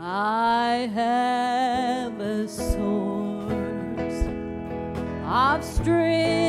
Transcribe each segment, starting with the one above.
I have a source of strength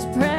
those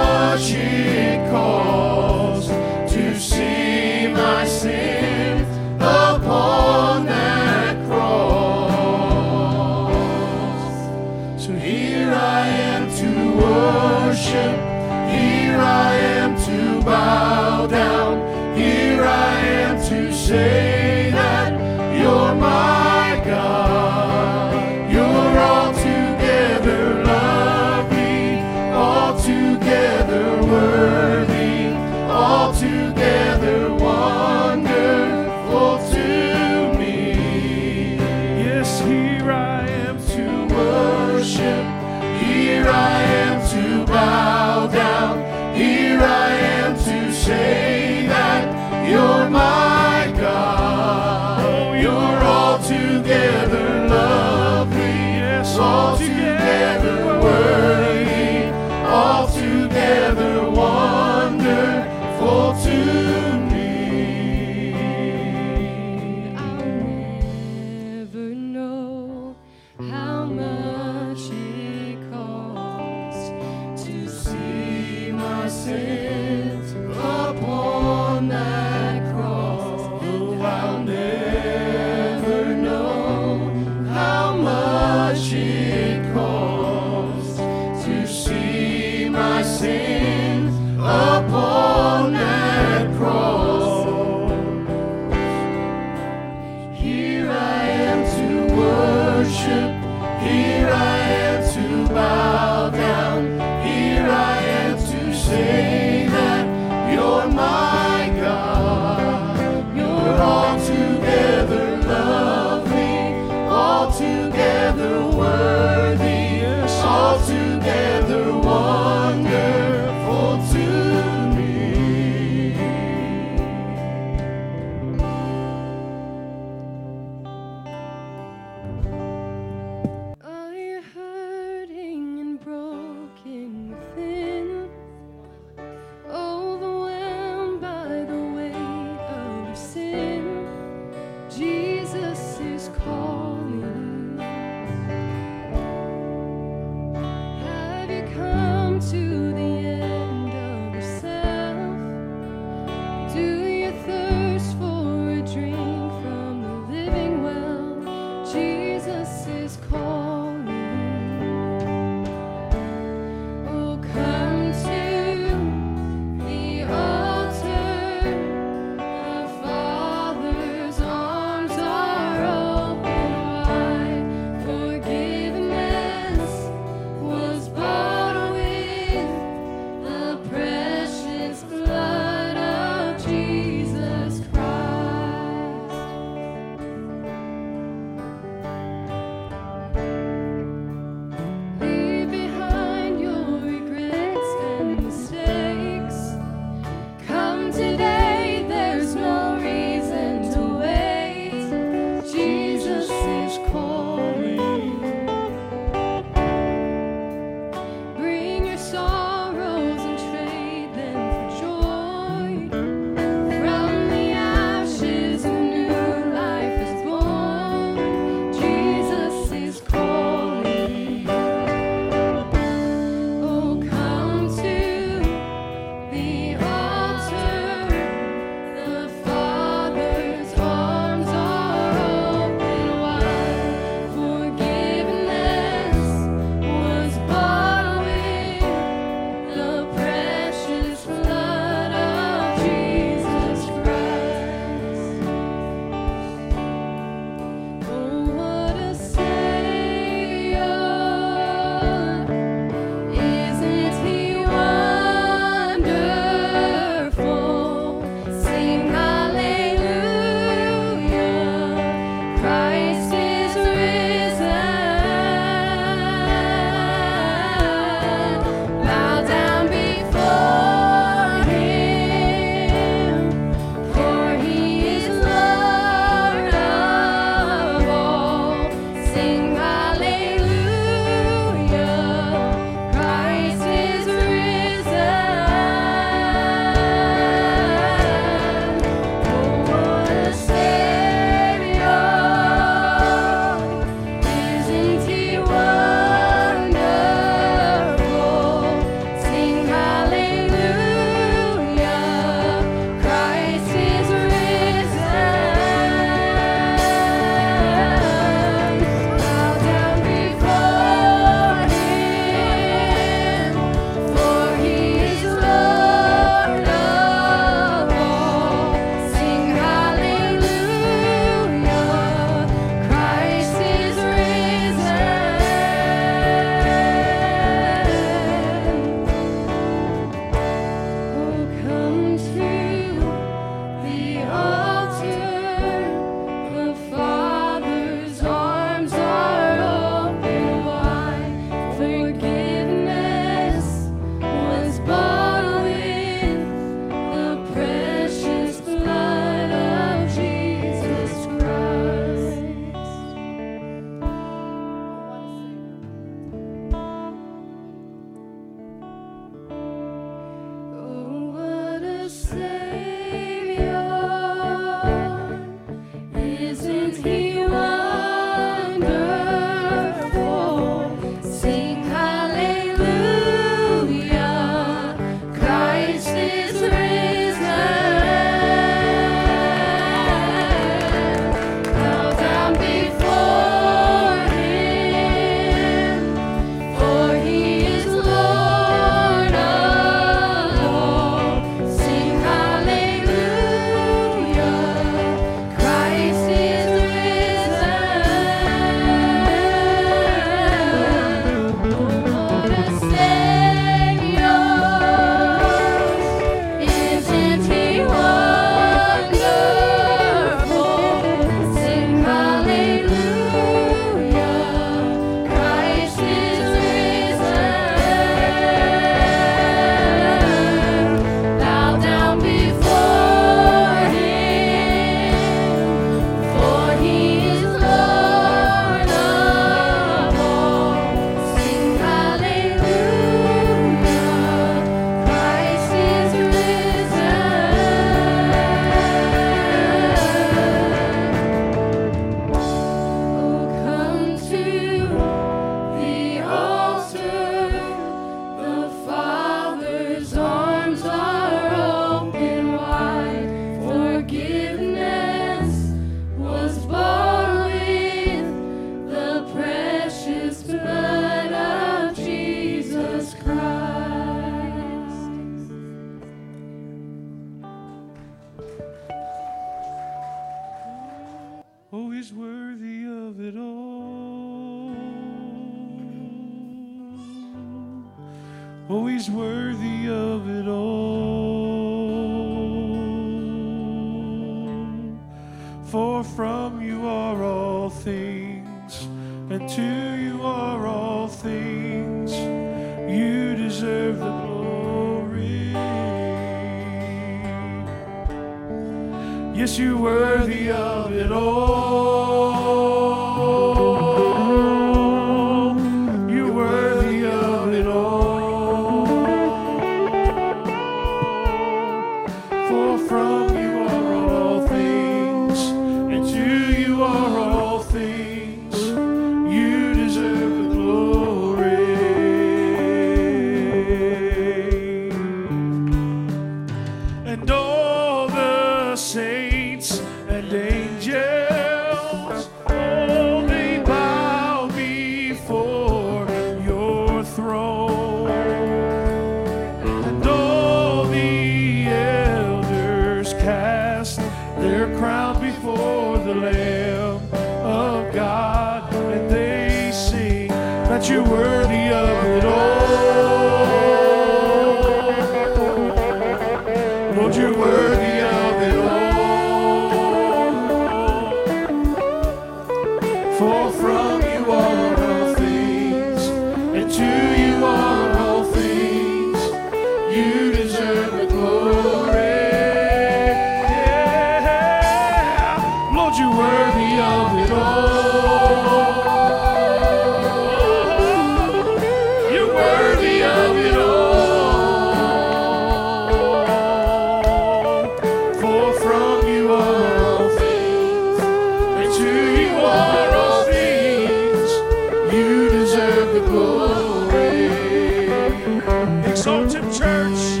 church.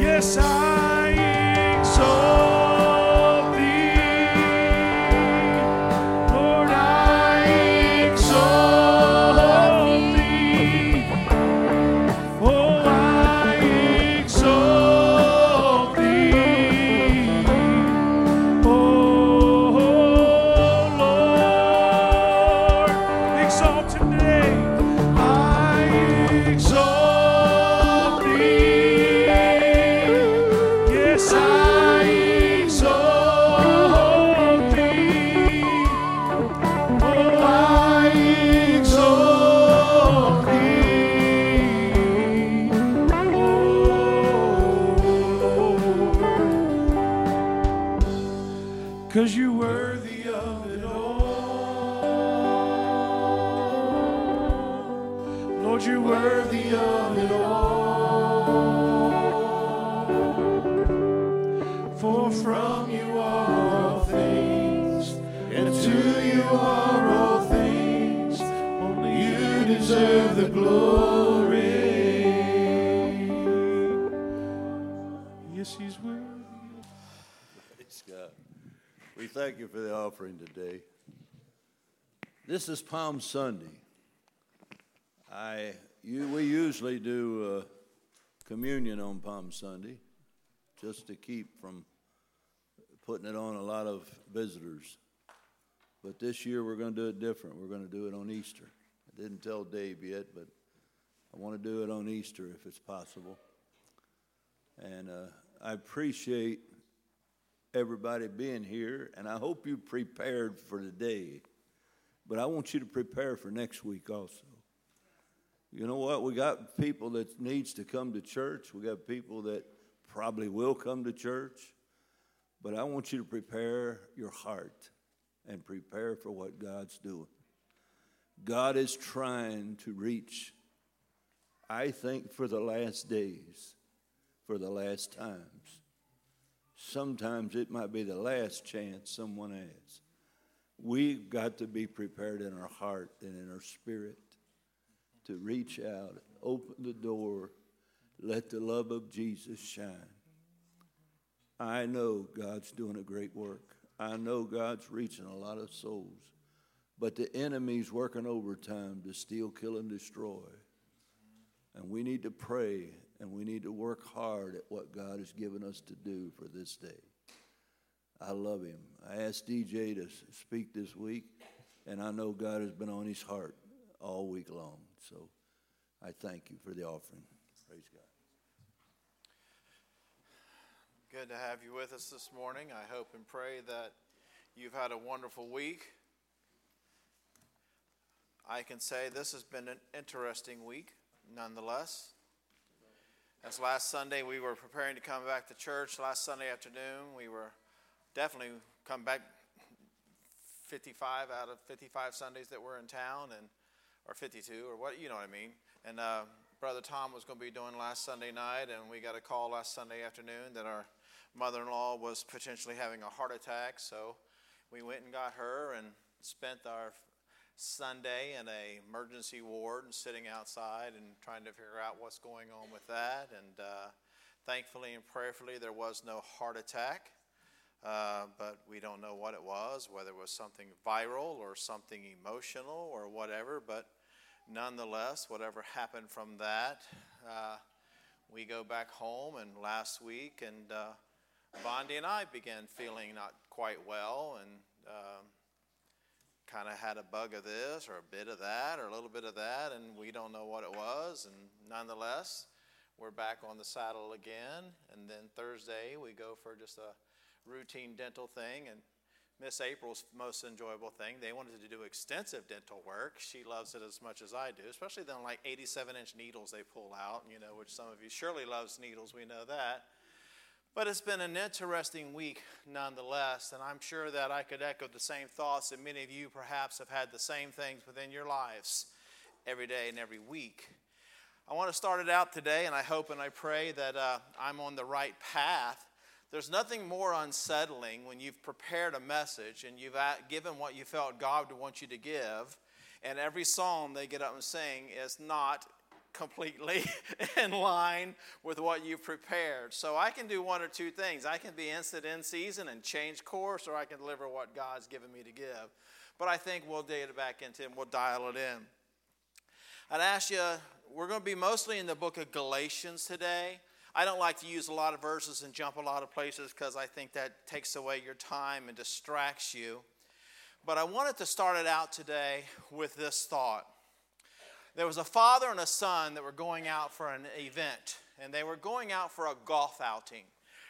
Yes, I Palm Sunday. I, you, we usually do uh, communion on Palm Sunday, just to keep from putting it on a lot of visitors. But this year we're going to do it different. We're going to do it on Easter. I didn't tell Dave yet, but I want to do it on Easter if it's possible. And uh, I appreciate everybody being here, and I hope you prepared for today. But I want you to prepare for next week also. You know what? We got people that needs to come to church. We got people that probably will come to church. But I want you to prepare your heart and prepare for what God's doing. God is trying to reach, I think, for the last days, for the last times. Sometimes it might be the last chance someone has. We've got to be prepared in our heart and in our spirit to reach out, open the door, let the love of Jesus shine. I know God's doing a great work. I know God's reaching a lot of souls. But the enemy's working overtime to steal, kill, and destroy. And we need to pray and we need to work hard at what God has given us to do for this day. I love him. I asked DJ to speak this week, and I know God has been on his heart all week long. So I thank you for the offering. Praise God. Good to have you with us this morning. I hope and pray that you've had a wonderful week. I can say this has been an interesting week, nonetheless. As last Sunday we were preparing to come back to church, last Sunday afternoon, we were definitely come back 55 out of 55 Sundays that we're in town, and or 52, or what, you know what I mean. And uh, Brother Tom was going to be doing last Sunday night, and we got a call last Sunday afternoon that our mother in law was potentially having a heart attack. So we went and got her and spent our Sunday in a emergency ward and sitting outside and trying to figure out what's going on with that. And uh, thankfully and prayerfully, there was no heart attack. Uh, but we don't know what it was, whether it was something viral or something emotional or whatever. But nonetheless, whatever happened from that, uh, we go back home. And last week, and uh, Bondi and I began feeling not quite well and um, kind of had a bug of this or a bit of that or a little bit of that, and we don't know what it was. And nonetheless, we're back on the saddle again. And then Thursday, we go for just a routine dental thing. And Miss April's most enjoyable thing, they wanted to do extensive dental work. She loves it as much as I do, especially the like 87 inch needles they pull out, you know, which some of you surely loves needles, we know that. But it's been an interesting week nonetheless, and I'm sure that I could echo the same thoughts that many of you perhaps have had the same things within your lives every day and every week. I want to start it out today, and I hope and I pray that uh, I'm on the right path. There's nothing more unsettling when you've prepared a message and you've given what you felt God would want you to give, and every psalm they get up and sing is not completely in line with what you've prepared. So I can do one or two things. I can be instant in season and change course, or I can deliver what God's given me to give. But I think we'll dig it back into and we'll dial it in. I'd ask you, we're going to be mostly in the book of Galatians today. I don't like to use a lot of verses and jump a lot of places because I think that takes away your time and distracts you. But I wanted to start it out today with this thought there was a father and a son that were going out for an event, and they were going out for a golf outing.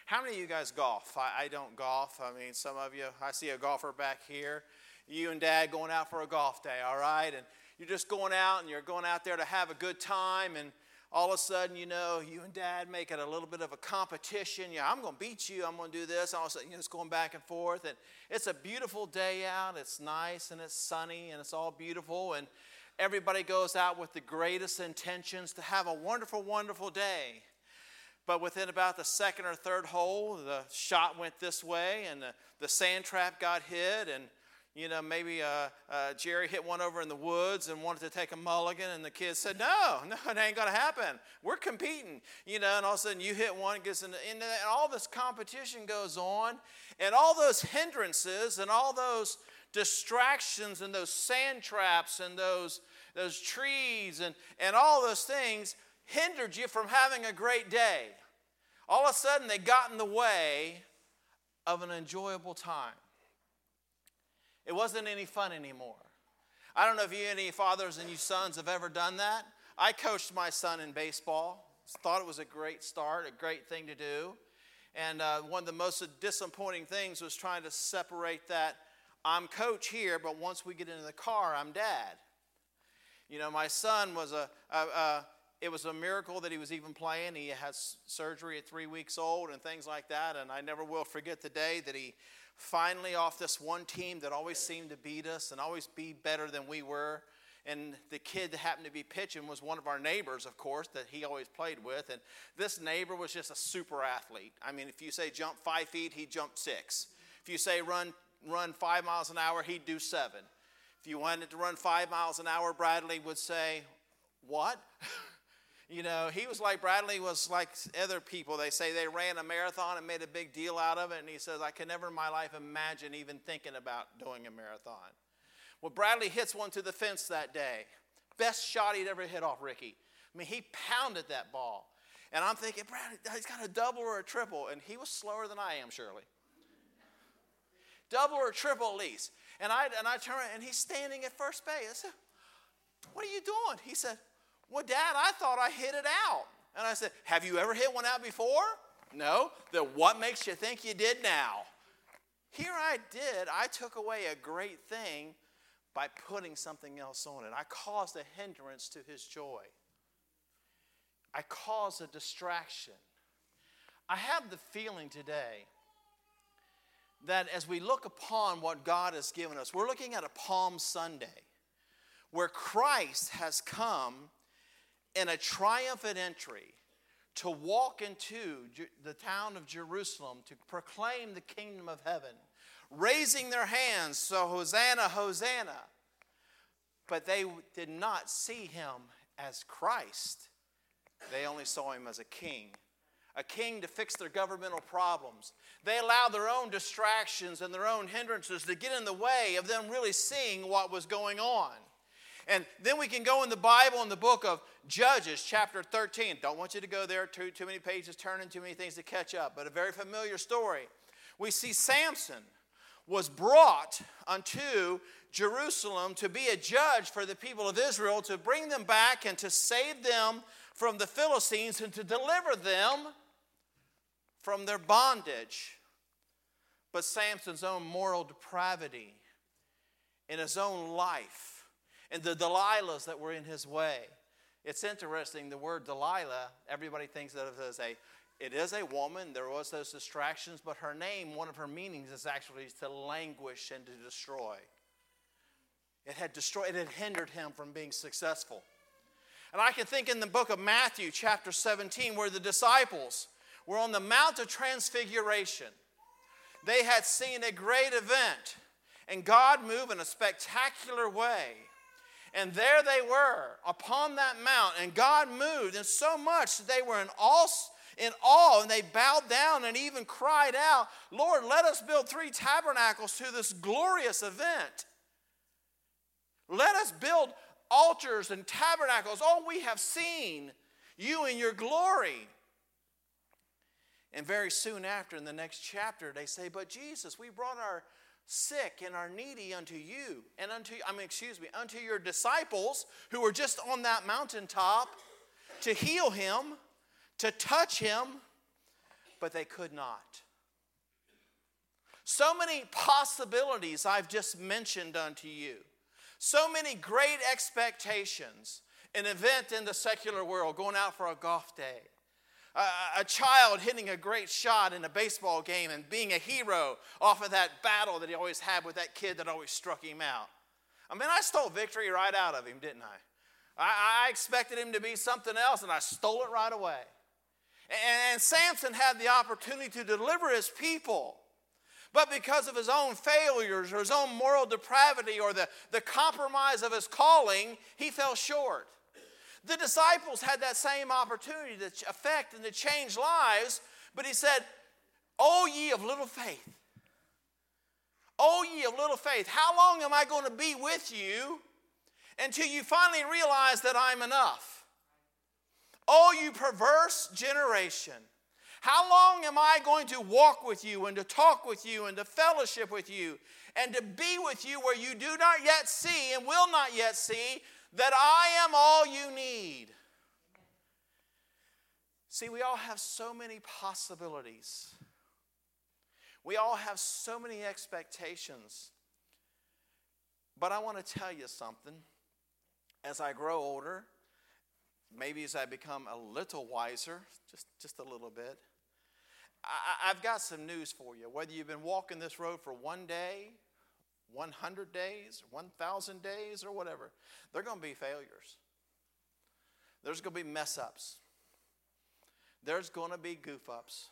How many of you guys golf? I, I, don't golf. I mean, some of you, I see a golfer back here. You and dad going out for a golf day, all right? And you're just going out and you're going out there to have a good time, and all of a sudden, you know, you and dad make it a little bit of a competition. Yeah, I'm going to beat you. I'm going to do this. All of a sudden, you know, it's going back and forth. And it's a beautiful day out. It's nice and it's sunny and it's all beautiful. And Everybody goes out with the greatest intentions to have a wonderful, wonderful day. But within about the second or third hole, the shot went this way and the, the sand trap got hit. And, you know, maybe uh, uh, Jerry hit one over in the woods and wanted to take a mulligan. And the kids said, No, no, it ain't going to happen. We're competing. You know, and all of a sudden you hit one, gets into, and all this competition goes on. And all those hindrances and all those distractions and those sand traps and those, those trees and, and all those things hindered you from having a great day. All of a sudden, they got in the way of an enjoyable time. It wasn't any fun anymore. I don't know if you, any fathers and you sons, have ever done that. I coached my son in baseball. Thought it was a great start, a great thing to do. And uh, one of the most disappointing things was trying to separate that I'm coach here, but once we get into the car, I'm dad. You know, my son was a, a, a it was a miracle that he was even playing. He had surgery at three weeks old and things like that. And I never will forget the day that he finally, off this one team that always seemed to beat us and always be better than we were. And the kid that happened to be pitching was one of our neighbors, of course, that he always played with. And this neighbor was just a super athlete. I mean, if you say jump five feet, he jumped six. If you say run run five miles an hour, he'd do seven. If you wanted to run five miles an hour, Bradley would say, What? you know, he was like, Bradley was like other people. They say they ran a marathon and made a big deal out of it. And he says, I can never in my life imagine even thinking about doing a marathon. Well, Bradley hits one to the fence that day. Best shot he'd ever hit off Ricky. I mean, he pounded that ball. And I'm thinking, Bradley, he's got a double or a triple. And he was slower than I am, surely double or triple at least. And I, and I turn and he's standing at first base. I said, What are you doing? He said, Well, Dad, I thought I hit it out. And I said, Have you ever hit one out before? No. Then what makes you think you did now? Here I did. I took away a great thing by putting something else on it. I caused a hindrance to his joy. I caused a distraction. I have the feeling today that as we look upon what God has given us, we're looking at a Palm Sunday where Christ has come in a triumphant entry to walk into the town of Jerusalem to proclaim the kingdom of heaven, raising their hands, so Hosanna, Hosanna. But they did not see him as Christ, they only saw him as a king a king to fix their governmental problems. They allowed their own distractions and their own hindrances to get in the way of them really seeing what was going on. And then we can go in the Bible in the book of Judges, chapter 13. Don't want you to go there, too, too many pages turning, too many things to catch up, but a very familiar story. We see Samson was brought unto Jerusalem to be a judge for the people of Israel, to bring them back and to save them from the Philistines and to deliver them from their bondage. But Samson's own moral depravity in his own life and the Delilahs that were in his way. It's interesting, the word Delilah, everybody thinks of it as a it is a woman. There was those distractions, but her name, one of her meanings is actually to languish and to destroy. It had destroyed, it had hindered him from being successful. And I can think in the book of Matthew, chapter 17, where the disciples were on the Mount of Transfiguration. They had seen a great event, and God moved in a spectacular way. And there they were upon that mount, and God moved, and so much that they were in awe, in awe, and they bowed down and even cried out, Lord, let us build three tabernacles to this glorious event. Let us build altars and tabernacles. Oh, we have seen you in your glory. And very soon after, in the next chapter, they say, But Jesus, we brought our sick and are needy unto you, and unto, I mean, excuse me, unto your disciples who were just on that mountaintop to heal him, to touch him, but they could not. So many possibilities I've just mentioned unto you. So many great expectations. An event in the secular world, going out for a golf day a, child hitting a great shot in a baseball game and being a hero off of that battle that he always had with that kid that always struck him out. I mean, I stole victory right out of him, didn't I? I, I expected him to be something else, and I stole it right away. And, and Samson had the opportunity to deliver his people. But because of his own failures or his own moral depravity or the, the compromise of his calling, he fell short. The disciples had that same opportunity to affect and to change lives, but he said, O ye of little faith. O ye of little faith, how long am I going to be with you until you finally realize that I'm enough? O you perverse generation, how long am I going to walk with you and to talk with you and to fellowship with you and to be with you where you do not yet see and will not yet see that I am all you need. See, we all have so many possibilities. We all have so many expectations. But I want to tell you something. As I grow older, maybe as I become a little wiser, just, just a little bit, I, I've got some news for you. Whether you've been walking this road for one day 100 days, 1,000 days, or whatever, they're going to be failures. There's going to be mess ups. There's going to be goof ups.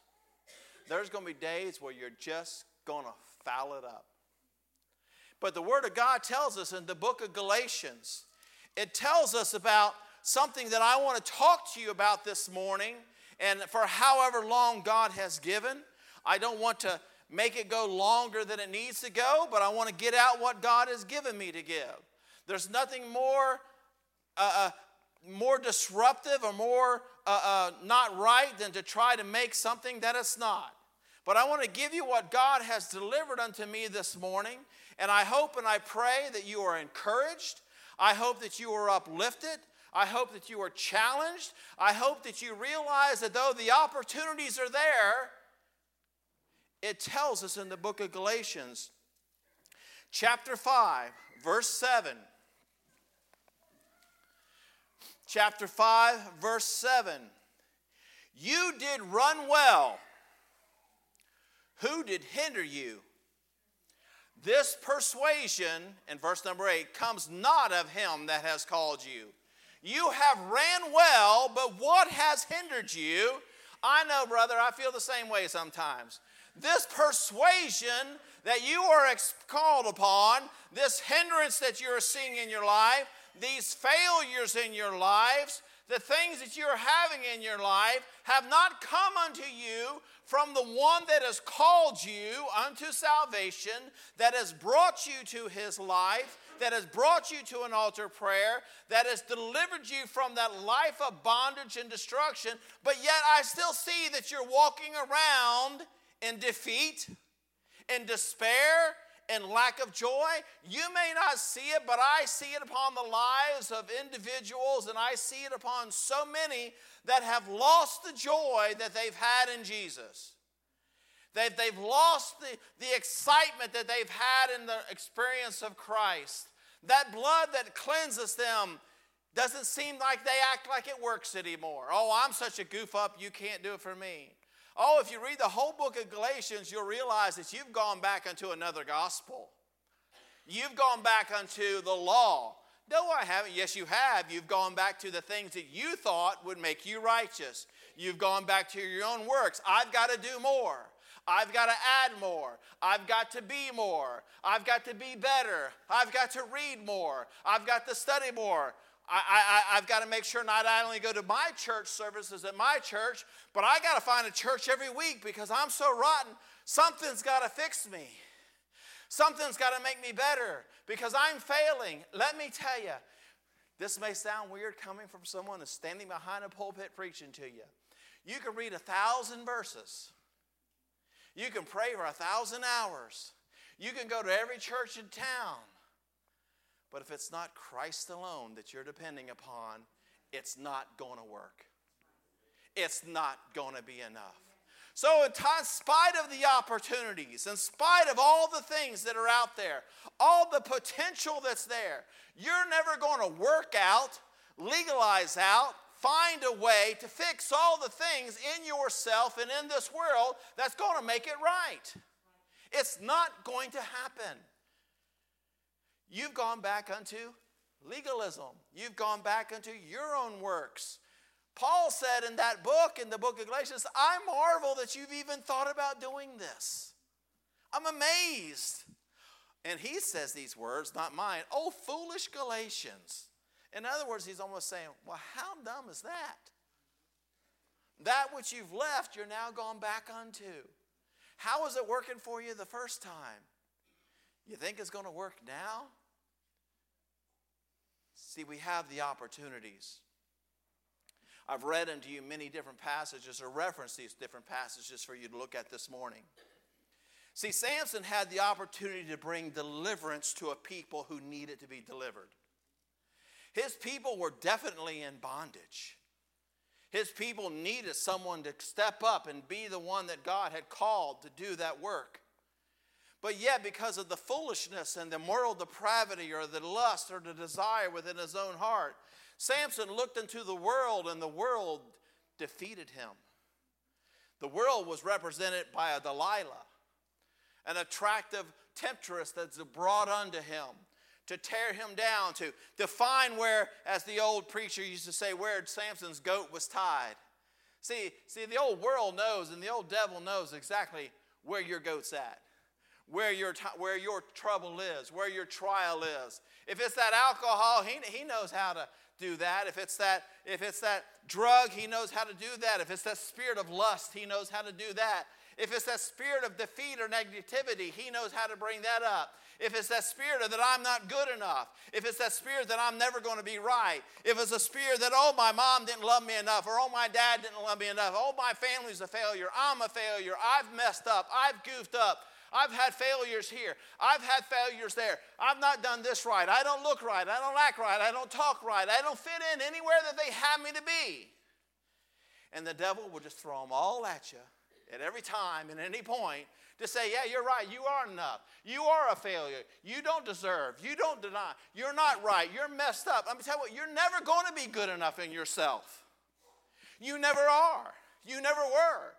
There's going to be days where you're just going to foul it up. But the Word of God tells us in the book of Galatians, it tells us about something that I want to talk to you about this morning, and for however long God has given. I don't want to make it go longer than it needs to go, but I want to get out what God has given me to give. There's nothing more, uh, uh, more disruptive or more uh, uh, not right than to try to make something that it's not. But I want to give you what God has delivered unto me this morning, and I hope and I pray that you are encouraged. I hope that you are uplifted. I hope that you are challenged. I hope that you realize that though the opportunities are there, it tells us in the book of Galatians, chapter 5, verse 7. Chapter 5, verse 7. You did run well. Who did hinder you? This persuasion, in verse number 8, comes not of him that has called you. You have ran well, but what has hindered you? I know, brother, I feel the same way sometimes. This persuasion that you are ex- called upon, this hindrance that you're seeing in your life, these failures in your lives, the things that you're having in your life have not come unto you from the one that has called you unto salvation, that has brought you to his life, that has brought you to an altar prayer, that has delivered you from that life of bondage and destruction, but yet I still see that you're walking around in defeat, in despair, in lack of joy. You may not see it, but I see it upon the lives of individuals, and I see it upon so many that have lost the joy that they've had in Jesus. They've, they've lost the, the excitement that they've had in the experience of Christ. That blood that cleanses them doesn't seem like they act like it works anymore. Oh, I'm such a goof up, you can't do it for me. Oh, if you read the whole book of Galatians, you'll realize that you've gone back unto another gospel. You've gone back unto the law. No, I haven't. Yes, you have. You've gone back to the things that you thought would make you righteous. You've gone back to your own works. I've got to do more. I've got to add more. I've got to be more. I've got to be better. I've got to read more. I've got to study more. I, I, have got to make sure not I only go to my church services at my church, but I got to find a church every week because I'm so rotten. Something's got to fix me. Something's got to make me better because I'm failing. Let me tell you, this may sound weird coming from someone that's standing behind a pulpit preaching to you. You can read a thousand verses, you can pray for a thousand hours, you can go to every church in town. But if it's not Christ alone that you're depending upon, it's not going to work. It's not going to be enough. So, in spite of the opportunities, in spite of all the things that are out there, all the potential that's there, you're never going to work out, legalize out, find a way to fix all the things in yourself and in this world that's going to make it right. It's not going to happen. You've gone back unto legalism. You've gone back unto your own works. Paul said in that book, in the book of Galatians, I marvel that you've even thought about doing this. I'm amazed. And he says these words, not mine. Oh, foolish Galatians. In other words, he's almost saying, Well, how dumb is that? That which you've left, you're now gone back unto. How was it working for you the first time? You think it's going to work now? See, we have the opportunities. I've read unto you many different passages or referenced these different passages for you to look at this morning. See, Samson had the opportunity to bring deliverance to a people who needed to be delivered. His people were definitely in bondage. His people needed someone to step up and be the one that God had called to do that work. But yet, because of the foolishness and the moral depravity or the lust or the desire within his own heart, Samson looked into the world and the world defeated him. The world was represented by a Delilah, an attractive temptress that's brought unto him to tear him down, to, define where, as the old preacher used to say, where Samson's goat was tied. See, see, the old world knows and the old devil knows exactly where your goat's at where your, t- where your trouble is, where your trial is. If it's that alcohol, he, he knows how to do that. If it's that, if it's that drug, he knows how to do that. If it's that spirit of lust, he knows how to do that. If it's that spirit of defeat or negativity, he knows how to bring that up. If it's that spirit of that I'm not good enough, if it's that spirit that I'm never going to be right, if it's a spirit that, oh, my mom didn't love me enough, or oh, my dad didn't love me enough, oh, my family's a failure, I'm a failure, I've messed up, I've goofed up, I've had failures here. I've had failures there. I've not done this right. I don't look right. I don't act right. I don't talk right. I don't fit in anywhere that they have me to be. And the devil will just throw them all at you at every time and any point to say, yeah, you're right. You aren't enough. You are a failure. You don't deserve. You don't deny. You're not right. You're messed up. Me tell you what, you're never going to be good enough in yourself. You never are. You never were.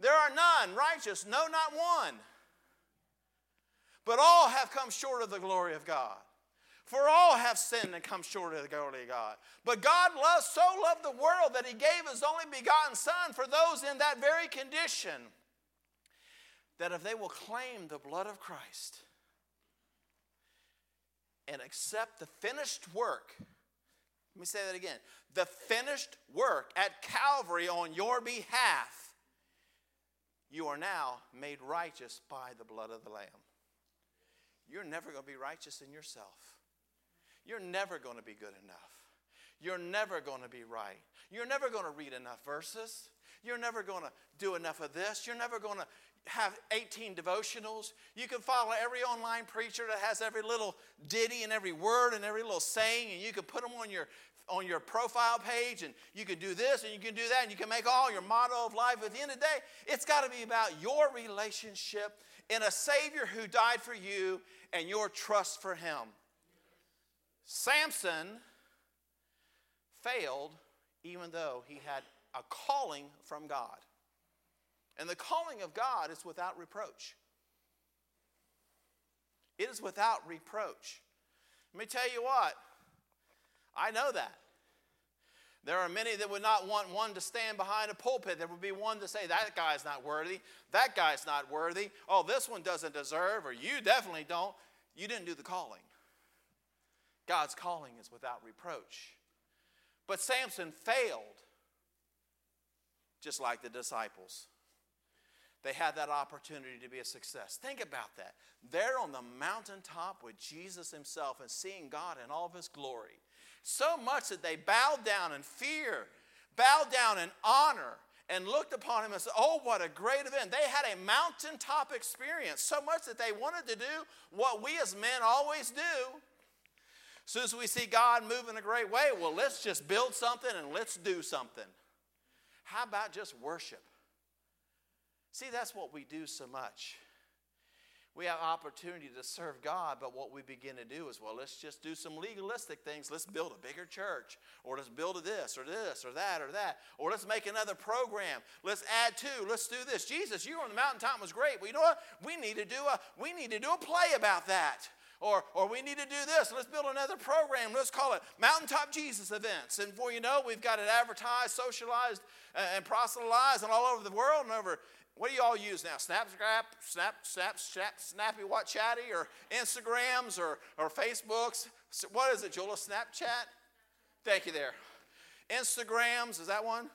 There are none righteous, no, not one. But all have come short of the glory of God. For all have sinned and come short of the glory of God. But God so loved the world that he gave his only begotten Son for those in that very condition that if they will claim the blood of Christ and accept the finished work, let me say that again the finished work at Calvary on your behalf, you are now made righteous by the blood of the Lamb. You're never going to be righteous in yourself. You're never going to be good enough. You're never going to be right. You're never going to read enough verses. You're never going to do enough of this. You're never going to have 18 devotionals. You can follow every online preacher that has every little ditty and every word and every little saying, and you can put them on your on your profile page, and you can do this and you can do that, and you can make all your motto of life. At the end of the day, it's got to be about your relationship in a Savior who died for you and your trust for Him. Samson failed even though he had a calling from God. And the calling of God is without reproach. It is without reproach. Let me tell you what, I know that. There are many that would not want one to stand behind a pulpit. There would be one to say, that guy's not worthy, that guy's not worthy, oh, this one doesn't deserve, or you definitely don't. You didn't do the calling. God's calling is without reproach. But Samson failed, just like the disciples. They had that opportunity to be a success. Think about that. They're on the mountaintop with Jesus himself and seeing God in all of his glory. So much that they bowed down in fear, bowed down in honor, and looked upon him and said, Oh, what a great event. They had a mountaintop experience, so much that they wanted to do what we as men always do. As soon as we see God move in a great way, well, let's just build something and let's do something. How about just worship? See, that's what we do so much. We have opportunity to serve God, but what we begin to do is, well, let's just do some legalistic things. Let's build a bigger church, or let's build a this, or this, or that, or that, or let's make another program. Let's add to. Let's do this. Jesus, you were on the mountaintop was great. Well, you know what? We need to do a we need to do a play about that. Or, or we need to do this. Let's build another program. Let's call it Mountaintop Jesus Events. And before you know, we've got it advertised, socialized, and proselytized and all over the world and over what do you all use now? Snapchat, Snap, Snap, Snap, Snappy, what, Chatty, or Instagrams, or, or Facebooks? What is it, Jola? Snapchat? Thank you there. Instagrams, is that one?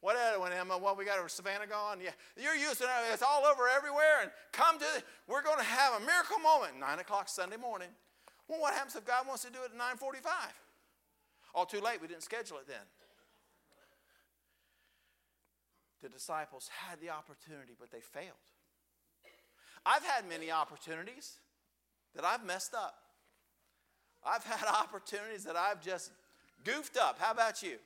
What other one, Emma? What we got over Savannah gone? Yeah, you're using it. It's all over everywhere. And come to, we're going to have a miracle moment, 9 o'clock Sunday morning. Well, what happens if God wants to do it at 9.45? All too late. We didn't schedule it then the disciples had the opportunity, but they failed. I've had many opportunities that I've messed up. I've had opportunities that I've just goofed up. How about you?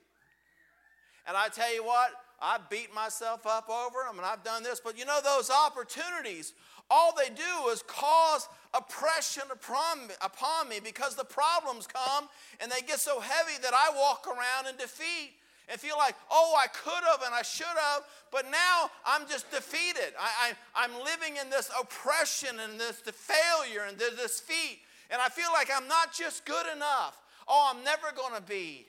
And I tell you what, I beat myself up over them and I've done this, but you know, those opportunities, all they do is cause oppression upon me because the problems come and they get so heavy that I walk around in defeat and feel like, oh, I could have and I should have, but now I'm just defeated. I, I, am living in this oppression and this failure and this defeat. And I feel like I'm not just good enough. Oh, I'm never going to be.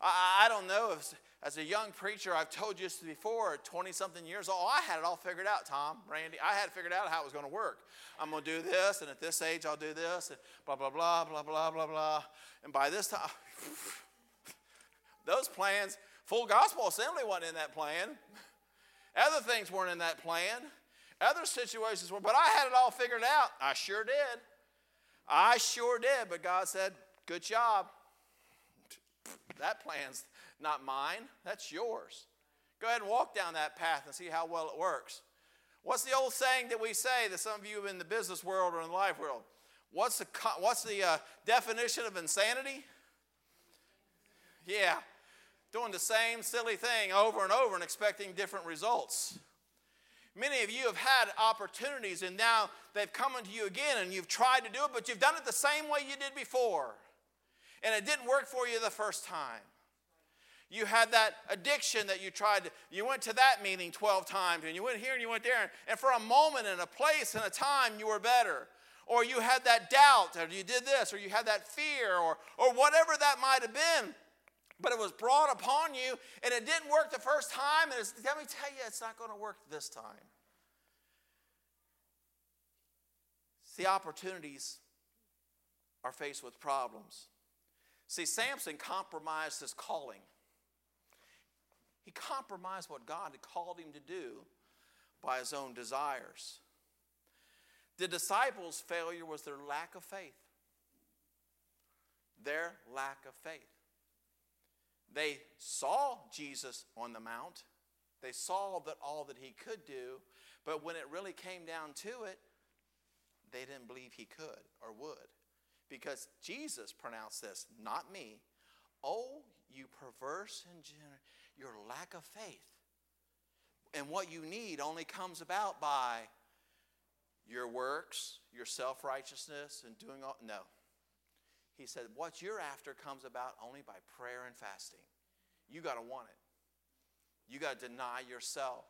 I, I don't know if, as a young preacher, I've told you this before, 20 something years old, I had it all figured out, Tom, Randy. I had figured out how it was going to work. I'm going to do this, and at this age, I'll do this, and blah, blah, blah, blah, blah, blah, blah. And by this time, Those plans, full gospel assembly wasn't in that plan. Other things weren't in that plan. Other situations were, but I had it all figured out. I sure did. I sure did. But God said, Good job. That plan's not mine, that's yours. Go ahead and walk down that path and see how well it works. What's the old saying that we say that some of you in the business world or in the life world? What's the, what's the uh, definition of insanity? Yeah, doing the same silly thing over and over and expecting different results. Many of you have had opportunities and now they've come into you again and you've tried to do it, but you've done it the same way you did before. And it didn't work for you the first time. You had that addiction that you tried to, you went to that meeting 12 times and you went here and you went there, and for a moment and a place and a time you were better. Or you had that doubt, or you did this, or you had that fear, or, or whatever that might have been. But it was brought upon you and it didn't work the first time. And let me tell you, it's not going to work this time. See, opportunities are faced with problems. See, Samson compromised his calling. He compromised what God had called him to do by his own desires. The disciples' failure was their lack of faith. Their lack of faith. They saw Jesus on the mount. They saw that all that he could do, but when it really came down to it, they didn't believe he could or would. Because Jesus pronounced this, not me. Oh, you perverse and generous, your lack of faith. And what you need only comes about by your works, your self righteousness, and doing all. No. He said, What you're after comes about only by prayer and fasting. You got to want it, you got to deny yourself.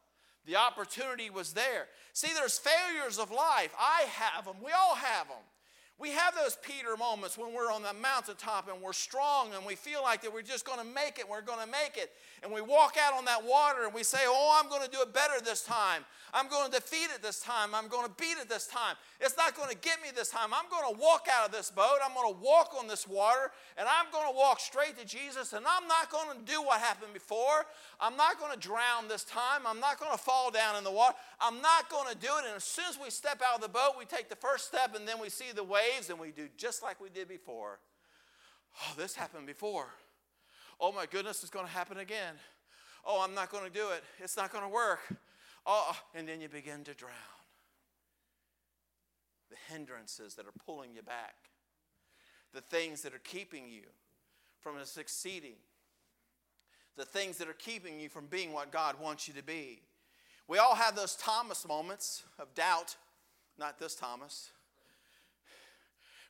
The opportunity was there. See, there's failures of life. I have them, we all have them. We have those Peter moments when we're on the mountaintop and we're strong and we feel like that we're just going to make it, we're going to make it. And we walk out on that water and we say, Oh, I'm going to do it better this time. I'm going to defeat it this time. I'm going to beat it this time. It's not going to get me this time. I'm going to walk out of this boat. I'm going to walk on this water and I'm going to walk straight to Jesus and I'm not going to do what happened before. I'm not going to drown this time. I'm not going to fall down in the water. I'm not going to do it. And as soon as we step out of the boat, we take the first step and then we see the waves and we do just like we did before. Oh, this happened before. Oh my goodness, it's going to happen again. Oh, I'm not going to do it. It's not going to work. Oh, and then you begin to drown. The hindrances that are pulling you back, the things that are keeping you from succeeding, the things that are keeping you from being what God wants you to be. We all have those Thomas moments of doubt, not this Thomas.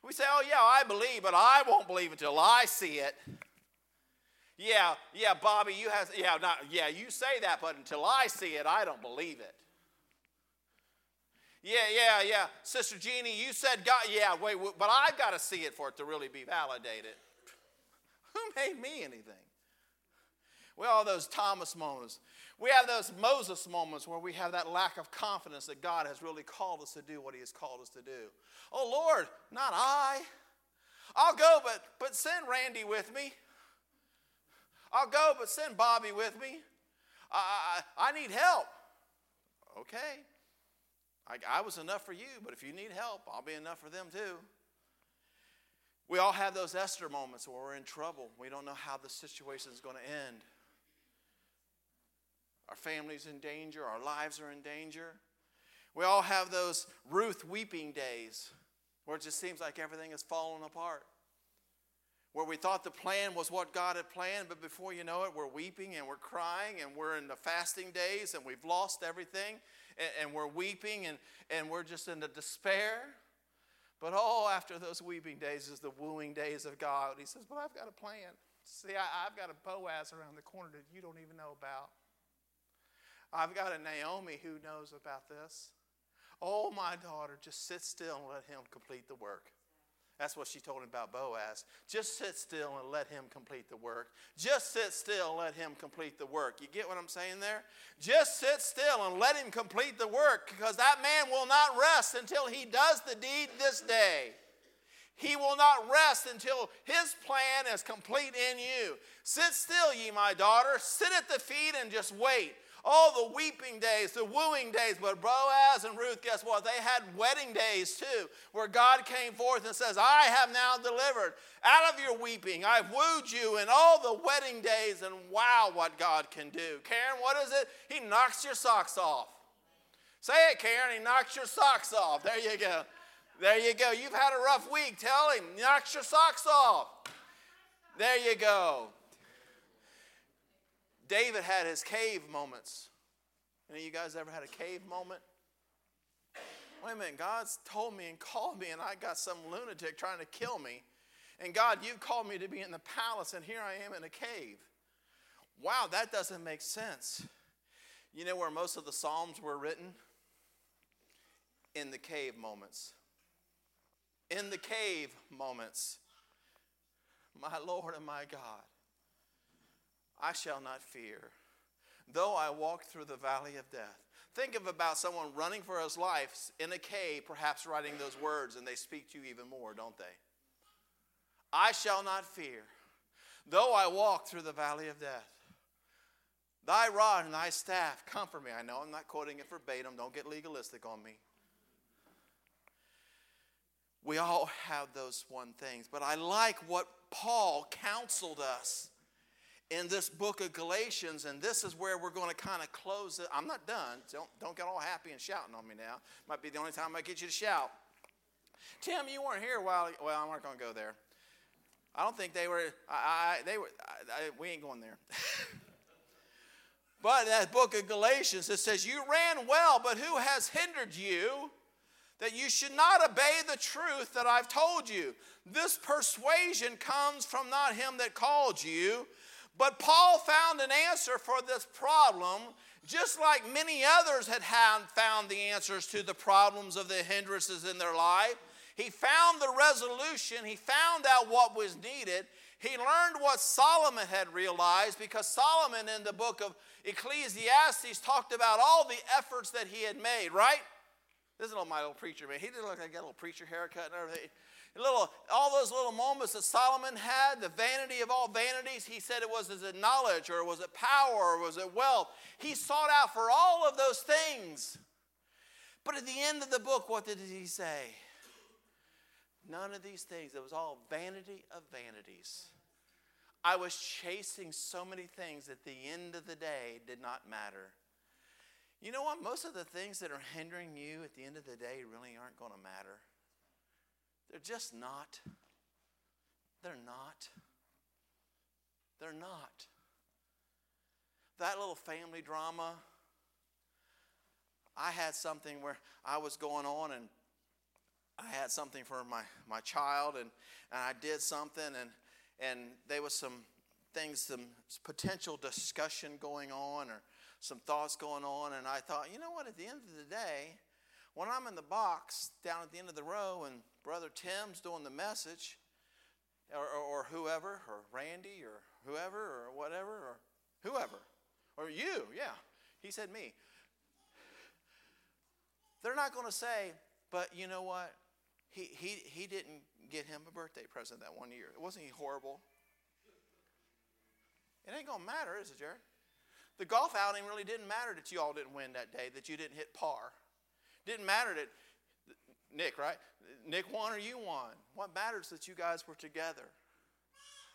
We say, oh, yeah, I believe, but I won't believe until I see it. Yeah, yeah, Bobby, you have, yeah, not, yeah, you say that, but until I see it, I don't believe it. Yeah, yeah, yeah. Sister Jeannie, you said God, yeah, wait, but I've got to see it for it to really be validated. Who made me anything? We all those Thomas moments. We have those Moses moments where we have that lack of confidence that God has really called us to do what He has called us to do. Oh Lord, not I. I'll go, but but send Randy with me. I'll go, but send Bobby with me. I, I, I need help. Okay. I, I was enough for you, but if you need help, I'll be enough for them too. We all have those Esther moments where we're in trouble. We don't know how the situation is going to end. Our family's in danger, our lives are in danger. We all have those Ruth weeping days where it just seems like everything is falling apart where we thought the plan was what God had planned, but before you know it, we're weeping and we're crying and we're in the fasting days and we've lost everything and, and we're weeping and, and we're just in the despair. But oh, after those weeping days is the wooing days of God. He says, But I've got a plan. See, I, I've got a Boaz around the corner that you don't even know about. I've got a Naomi who knows about this. Oh, my daughter, just sit still and let him complete the work. That's what she told him about Boaz. Just sit still and let him complete the work. Just sit still and let him complete the work. You get what I'm saying there? Just sit still and let him complete the work because that man will not rest until he does the deed this day. He will not rest until his plan is complete in you. Sit still, ye my daughter. Sit at the feet and just wait all the weeping days, the wooing days. But Boaz and Ruth, guess what? They had wedding days too, where God came forth and says, I have now delivered out of your weeping. I've wooed you in all the wedding days, and wow, what God can do. Karen, what is it? He knocks your socks off. Say it, Karen. He knocks your socks off. There you go. There you go. You've had a rough week. Tell him, knocks your socks off. There you go. David had his cave moments. Any of you guys ever had a cave moment? Wait a minute, God's told me and called me, and I got some lunatic trying to kill me. And God, you've called me to be in the palace, and here I am in a cave. Wow, that doesn't make sense. You know where most of the Psalms were written? In the cave moments. In the cave moments. My Lord and my God, I shall not fear, though I walk through the valley of death. Think of about someone running for his life in a cave, perhaps writing those words, and they speak to you even more, don't they? I shall not fear, though I walk through the valley of death. Thy rod and thy staff comfort me. I know I'm not quoting it verbatim. Don't get legalistic on me. We all have those one things. But I like what Paul counseled us in this book of Galatians, and this is where we're going to kind of close it. I'm not done. Don't, don't get all happy and shouting on me now. Might be the only time I get you to shout. Tim, you weren't here while. Well, I'm not going to go there. I don't think they were. I, I they were. I, we ain't going there. but that book of Galatians, it says, "You ran well, but who has hindered you?" that you should not obey the truth that I've told you. This persuasion comes from not him that called you, but Paul found an answer for this problem, just like many others had found the answers to the problems of the hindrances in their life. He found the resolution, he found out what was needed. He learned what Solomon had realized because Solomon in the book of Ecclesiastes talked about all the efforts that he had made, right? This is my little preacher man. He didn't look like got a little preacher haircut and everything. Little, all those little moments that Solomon had, the vanity of all vanities, he said it was, is it knowledge or was it power or was it wealth? He sought out for all of those things. But at the end of the book, what did he say? None of these things. It was all vanity of vanities. I was chasing so many things at the end of the day did not matter. You know what? Most of the things that are hindering you at the end of the day really aren't going to matter. They're just not. They're not. They're not. That little family drama, I had something where I was going on and I had something for my, my child and, and I did something and, and there was some things, some potential discussion going on or some thoughts going on, and I thought, you know what, at the end of the day, when I'm in the box down at the end of the row and Brother Tim's doing the message, or, or, or whoever, or Randy, or whoever, or whatever, or whoever, or you, yeah, he said me. They're not going to say, but you know what? He, he, he didn't get him a birthday present that one year. Wasn't he horrible? It ain't going to matter, is it, Jared? The golf outing really didn't matter that you all didn't win that day, that you didn't hit par. Didn't matter that Nick, right? Nick won or you won. What matters that you guys were together.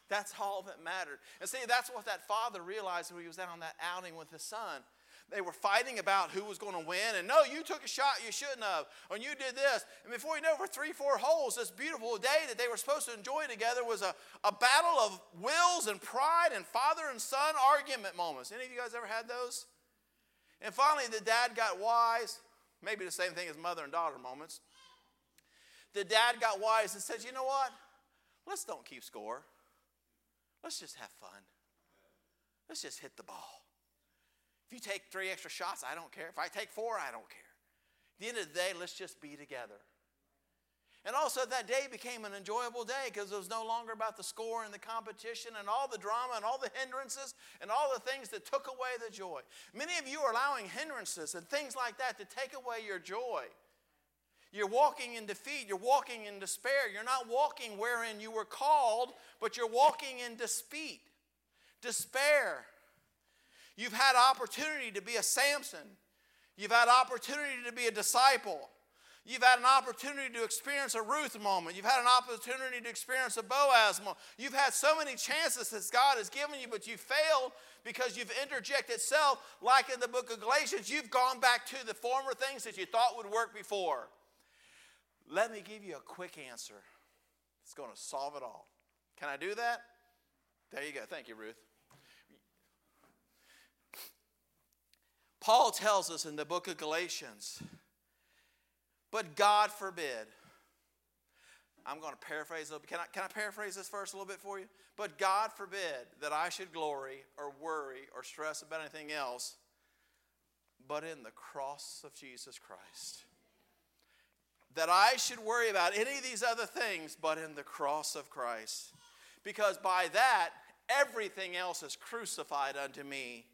That's all that mattered. And see, that's what that father realized when he was out on that outing with his son. They were fighting about who was going to win. And no, you took a shot you shouldn't have. And you did this. And before you know, for three, four holes, this beautiful day that they were supposed to enjoy together was a, a battle of wills and pride and father and son argument moments. Any of you guys ever had those? And finally, the dad got wise. Maybe the same thing as mother and daughter moments. The dad got wise and said, You know what? Let's don't keep score. Let's just have fun. Let's just hit the ball. If you take three extra shots, I don't care. If I take four, I don't care. At the end of the day, let's just be together. And also, that day became an enjoyable day because it was no longer about the score and the competition and all the drama and all the hindrances and all the things that took away the joy. Many of you are allowing hindrances and things like that to take away your joy. You're walking in defeat. You're walking in despair. You're not walking wherein you were called, but you're walking in defeat, despair. You've had opportunity to be a Samson. You've had opportunity to be a disciple. You've had an opportunity to experience a Ruth moment. You've had an opportunity to experience a Boaz moment. You've had so many chances that God has given you, but you failed because you've interjected self, like in the book of Galatians. You've gone back to the former things that you thought would work before. Let me give you a quick answer. It's going to solve it all. Can I do that? There you go. Thank you, Ruth. Paul tells us in the book of Galatians but God forbid. I'm going to paraphrase a little bit. Can I, can I paraphrase this verse a little bit for you? But God forbid that I should glory or worry or stress about anything else but in the cross of Jesus Christ. That I should worry about any of these other things but in the cross of Christ. Because by that, everything else is crucified unto me.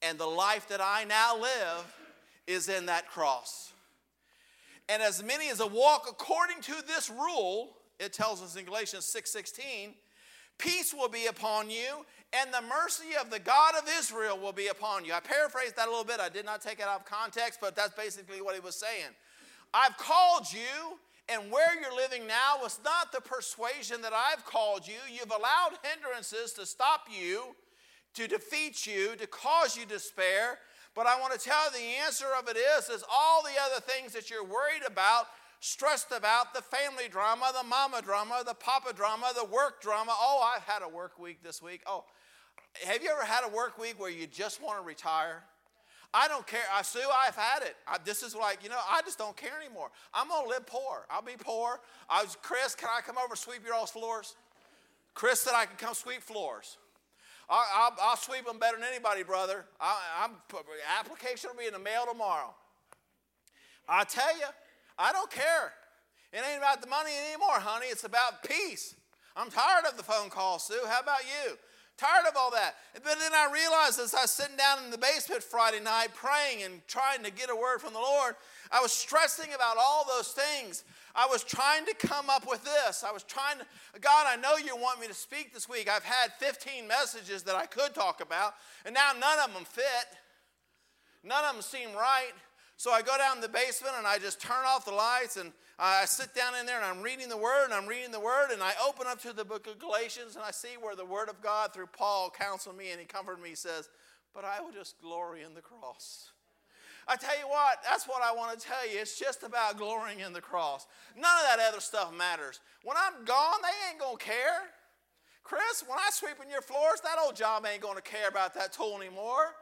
And the life that I now live is in that cross. And as many as a walk according to this rule, it tells us in Galatians 6:16, peace will be upon you, and the mercy of the God of Israel will be upon you. I paraphrased that a little bit. I did not take it out of context, but that's basically what he was saying. I've called you, and where you're living now was not the persuasion that I've called you. You've allowed hindrances to stop you, to defeat you, to cause you despair. But I want to tell you the answer of it is, is all the other things that you're worried about, stressed about, the family drama, the mama drama, the papa drama, the work drama. Oh, I've had a work week this week. Oh, have you ever had a work week where you just want to retire? I don't care. I Sue, I've had it. I, this is like, you know, I just don't care anymore. I'm gonna live poor. I'll be poor. I was Chris, can I come over and sweep your all's floors? Chris said I can come sweep floors. I'll, I'll, sweep them better than anybody, brother. I, am application will be in the mail tomorrow. I tell you, I don't care. It ain't about the money anymore, honey. It's about peace. I'm tired of the phone calls, Sue. How about you? Tired of all that. But then I realized as I was sitting down in the basement Friday night praying and trying to get a word from the Lord, I was stressing about all those things. I was trying to come up with this. I was trying to, God, I know you want me to speak this week. I've had 15 messages that I could talk about, and now none of them fit. None of them seem right. So I go down in the basement and I just turn off the lights and I sit down in there and I'm reading the Word and I'm reading the Word and I open up to the book of Galatians and I see where the Word of God through Paul counseled me and he comforted me. He says, But I will just glory in the cross. I tell you what, that's what I want to tell you. It's just about glorying in the cross. None of that other stuff matters. When I'm gone, they ain't going to care. Chris, when I sweep in your floors, that old job ain't going to care about that tool anymore.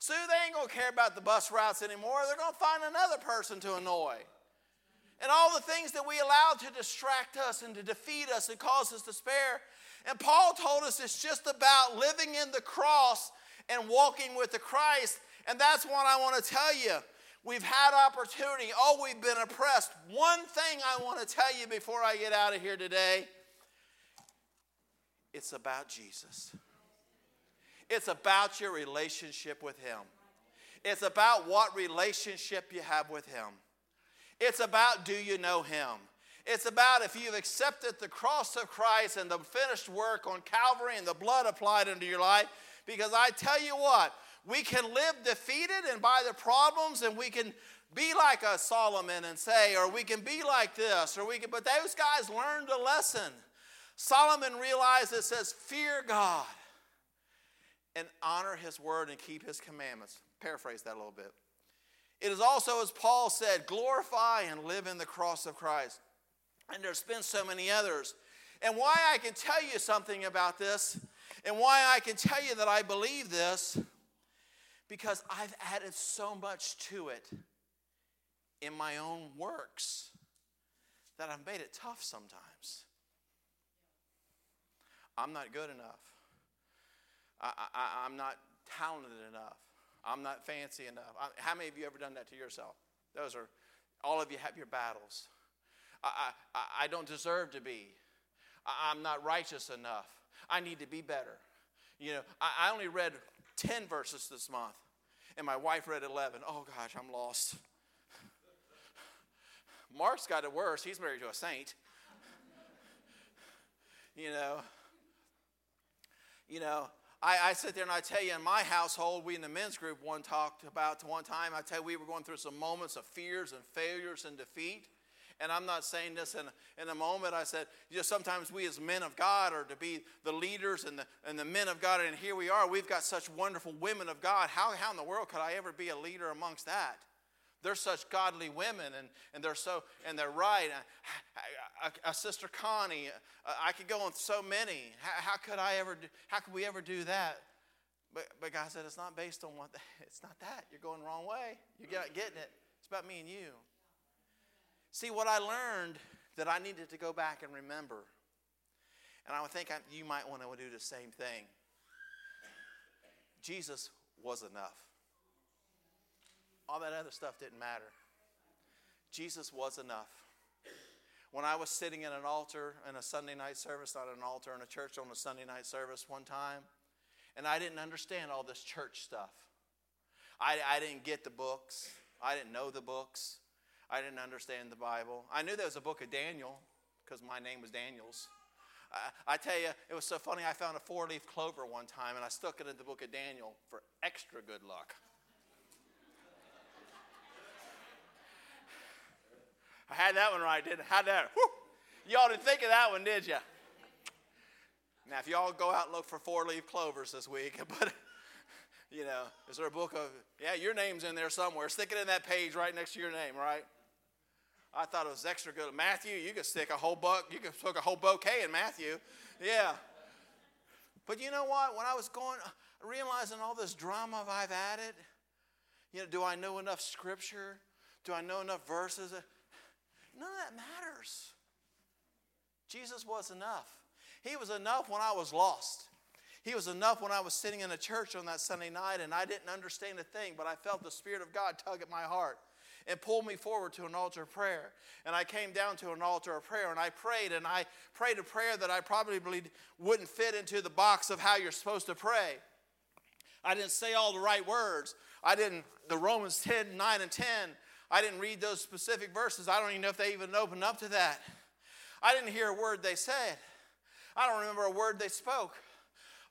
Sue, they ain't going to care about the bus routes anymore. They're going to find another person to annoy. And all the things that we allow to distract us and to defeat us and cause us despair. And Paul told us it's just about living in the cross and walking with the Christ and that's what I want to tell you. We've had opportunity. Oh, we've been oppressed. One thing I want to tell you before I get out of here today it's about Jesus. It's about your relationship with Him. It's about what relationship you have with Him. It's about do you know Him? It's about if you've accepted the cross of Christ and the finished work on Calvary and the blood applied into your life. Because I tell you what, we can live defeated and by the problems, and we can be like a Solomon and say, or we can be like this, or we can, but those guys learned a lesson. Solomon realized it says, Fear God and honor his word and keep his commandments. Paraphrase that a little bit. It is also, as Paul said, glorify and live in the cross of Christ. And there's been so many others. And why I can tell you something about this, and why I can tell you that I believe this, because I've added so much to it in my own works that I've made it tough sometimes. I'm not good enough. I, am not talented enough. I'm not fancy enough. I, how many of you ever done that to yourself? Those are, all of you have your battles. I, I, I don't deserve to be. I, am not righteous enough. I need to be better. You know, I, I only read 10 verses this month, and my wife read 11. Oh gosh, I'm lost. Mark's got it worse. He's married to a saint. You know, you know, I, I sit there and I tell you, in my household, we in the men's group one talked about one time. I tell you, we were going through some moments of fears and failures and defeat. And I'm not saying this in in a moment. I said, you know, sometimes we as men of God are to be the leaders and the, and the men of God. And here we are. We've got such wonderful women of God. How, how in the world could I ever be a leader amongst that? They're such godly women, and, and they're so and they're right. A, sister Connie, uh, I could go on so many. How, how, could I ever? Do, how could we ever do that? But, but God said it's not based on what. It's not that. You're going the wrong way. You're not getting it. It's about me and you. See what I learned that I needed to go back and remember, and I would think I, you might want to do the same thing. Jesus was enough. All that other stuff didn't matter. Jesus was enough. When I was sitting in an altar in a Sunday night service, not an altar in a church on a Sunday night service one time, and I didn't understand all this church stuff. I, I didn't get the books, I didn't know the books, I didn't understand the Bible. I knew there was a book of Daniel because my name was Daniels. I, I tell you, it was so funny. I found a four leaf clover one time and I stuck it in the book of Daniel for extra good luck. Had that one right, didn't I? Had that. Whew. Y'all didn't think of that one, did you? Now, if y'all go out and look for four leaf clovers this week, but you know, is there a book of, yeah, your name's in there somewhere. Stick it in that page right next to your name, right? I thought it was extra good. Matthew, you could stick a whole buck, you could stick a whole bouquet in Matthew. Yeah. But you know what? When I was going, realizing all this drama I've added, you know, do I know enough scripture? Do I know enough verses? None of that matters. Jesus was enough. He was enough when I was lost. He was enough when I was sitting in a church on that Sunday night and I didn't understand a thing, but I felt the Spirit of God tug at my heart and pull me forward to an altar of prayer. And I came down to an altar of prayer and I prayed and I prayed a prayer that I probably wouldn't fit into the box of how you're supposed to pray. I didn't say all the right words. I didn't, the Romans 10, 9, and 10, I didn't read those specific verses. I don't even know if they even opened up to that. I didn't hear a word they said. I don't remember a word they spoke.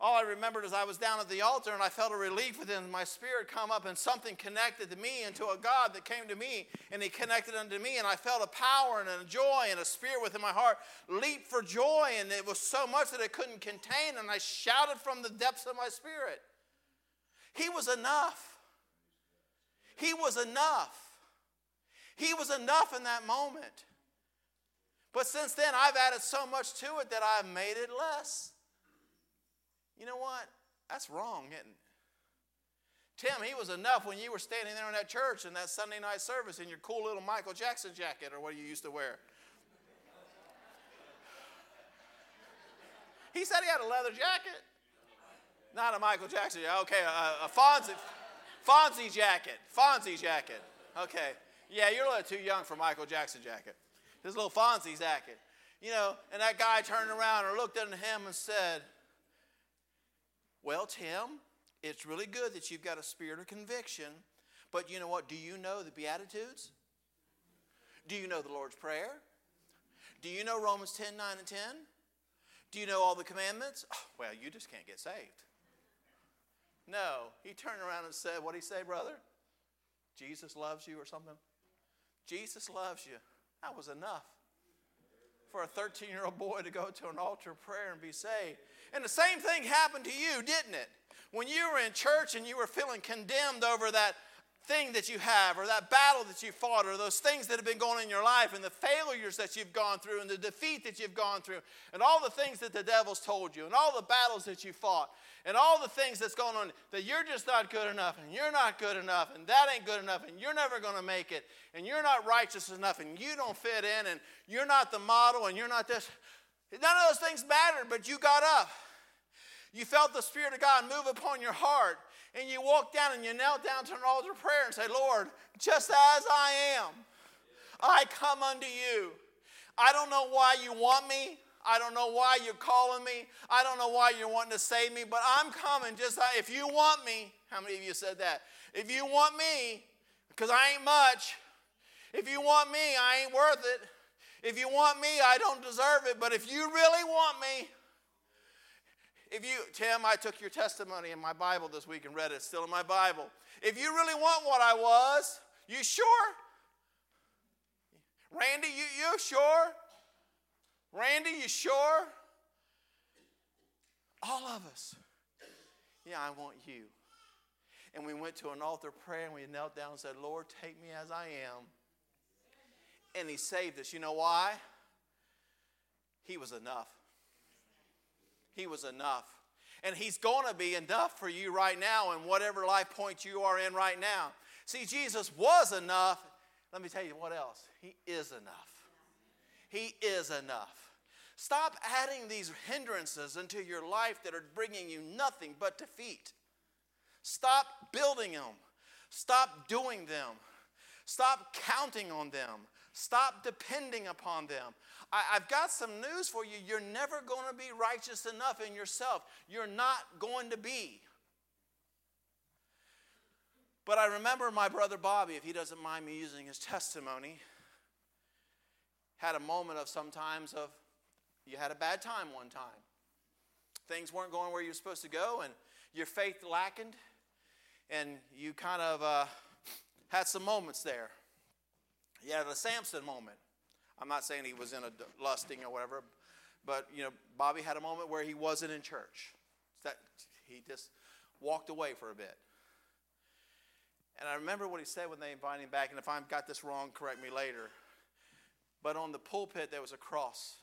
All I remembered is I was down at the altar and I felt a relief within my spirit come up and something connected to me into a God that came to me and He connected unto me and I felt a power and a joy and a spirit within my heart leap for joy and it was so much that it couldn't contain and I shouted from the depths of my spirit. He was enough. He was enough. He was enough in that moment. But since then, I've added so much to it that I've made it less. You know what? That's wrong, isn't it? Tim, he was enough when you were standing there in that church in that Sunday night service in your cool little Michael Jackson jacket or what you used to wear. He said he had a leather jacket. Not a Michael Jackson. Okay, a, a Fonzie, Fonzie jacket. Fonzie jacket. Okay. Yeah, you're a little too young for Michael Jackson jacket. His little Fonzie jacket. You know, and that guy turned around and looked at him and said, Well, Tim, it's really good that you've got a spirit of conviction, but you know what? Do you know the Beatitudes? Do you know the Lord's Prayer? Do you know Romans 10 9 and 10? Do you know all the commandments? Oh, well, you just can't get saved. No. He turned around and said, What did he say, brother? Jesus loves you or something? Jesus loves you. That was enough for a 13 year old boy to go to an altar of prayer and be saved. And the same thing happened to you, didn't it? When you were in church and you were feeling condemned over that thing that you have, or that battle that you fought, or those things that have been going on in your life, and the failures that you've gone through, and the defeat that you've gone through, and all the things that the devil's told you, and all the battles that you fought, and all the things that's going on, that you're just not good enough, and you're not good enough, and that ain't good enough, and you're never going to make it, and you're not righteous enough, and you don't fit in, and you're not the model, and you're not this. None of those things mattered, but you got up. You felt the Spirit of God move upon your heart and you walk down and you knelt down to an altar of prayer and say, Lord, just as I am, I come unto you. I don't know why you want me. I don't know why you're calling me. I don't know why you're wanting to save me, but I'm coming just if you want me. How many of you said that? If you want me, because I ain't much. If you want me, I ain't worth it. If you want me, I don't deserve it. But if you really want me, if you, Tim, I took your testimony in my Bible this week and read it. It's still in my Bible. If you really want what I was, you sure? Randy, you, you sure? Randy, you sure? All of us. Yeah, I want you. And we went to an altar prayer and we knelt down and said, Lord, take me as I am. And He saved us. You know why? He was enough. He was enough. And He's going to be enough for you right now in whatever life point you are in right now. See, Jesus was enough. Let me tell you what else. He is enough. He is enough. Stop adding these hindrances into your life that are bringing you nothing but defeat. Stop building them. Stop doing them. Stop counting on them. Stop depending upon them. I, have got some news for you. You're never going to be righteous enough in yourself. You're not going to be. But I remember my brother Bobby, if he doesn't mind me using his testimony, had a moment of sometimes of you had a bad time one time. Things weren't going where you were supposed to go, and your faith lackened, and you kind of uh, had some moments there. You had a Samson moment. I'm not saying he was in a lusting or whatever, but you know, Bobby had a moment where he wasn't in church. That he just walked away for a bit. And I remember what he said when they invited him back, and if I've got this wrong, correct me later. But on the pulpit, there was a cross.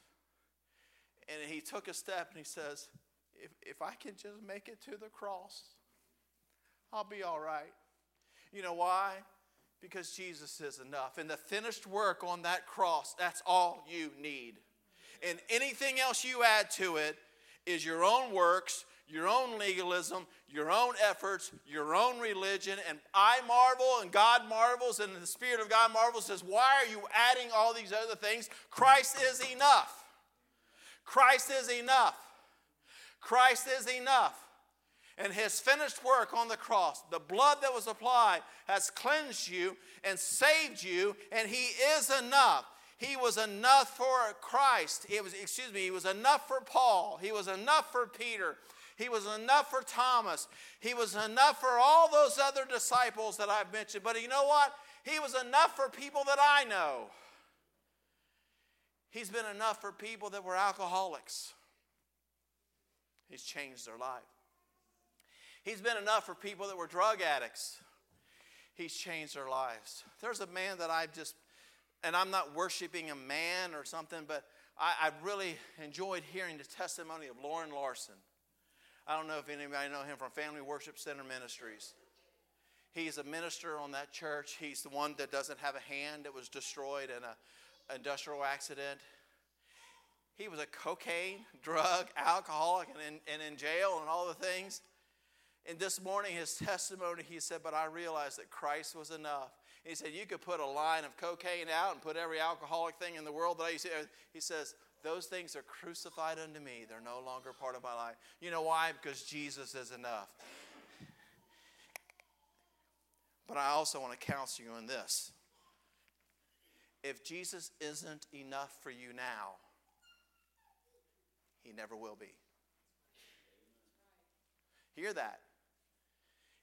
And he took a step and he says, if, if I can just make it to the cross, I'll be all right. You know why? Because Jesus is enough. And the finished work on that cross, that's all you need. And anything else you add to it is your own works, your own legalism, your own efforts, your own religion. And I marvel and God marvels and the Spirit of God marvels, says, Why are you adding all these other things? Christ is enough. Christ is enough. Christ is enough. And his finished work on the cross, the blood that was applied, has cleansed you and saved you, and he is enough. He was enough for Christ. It was, excuse me, he was enough for Paul. He was enough for Peter. He was enough for Thomas. He was enough for all those other disciples that I've mentioned. But you know what? He was enough for people that I know. He's been enough for people that were alcoholics. He's changed their life. He's been enough for people that were drug addicts. He's changed their lives. There's a man that I've just, and I'm not worshiping a man or something, but I, I really enjoyed hearing the testimony of Loren Larson. I don't know if anybody know him from Family Worship Center Ministries. He's a minister on that church. He's the one that doesn't have a hand that was destroyed in an industrial accident. He was a cocaine, drug, alcoholic, and in, and in jail and all the things. And this morning, his testimony, he said, But I realized that Christ was enough. And he said, You could put a line of cocaine out and put every alcoholic thing in the world that I used to. He says, Those things are crucified unto me. They're no longer part of my life. You know why? Because Jesus is enough. But I also want to counsel you on this. If Jesus isn't enough for you now, he never will be. Hear that.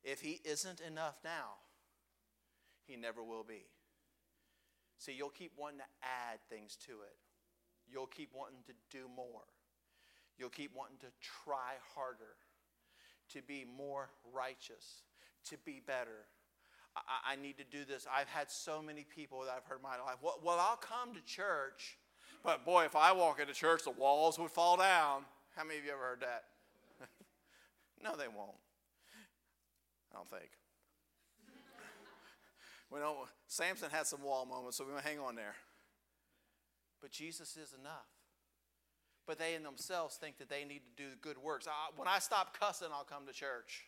If he isn't enough now, he never will be. See, you'll keep wanting to add things to it. You'll keep wanting to do more. You'll keep wanting to try harder, to be more righteous, to be better. I, I need to do this. I've had so many people that I've heard in my life, well, well, I'll come to church, but boy, if I walk into church, the walls would fall down. How many of you ever heard that? no, they won't. I don't think. we know Samson had some wall moments, so we want to hang on there. But Jesus is enough. But they in themselves think that they need to do good works. I, when I stop cussing, I'll come to church.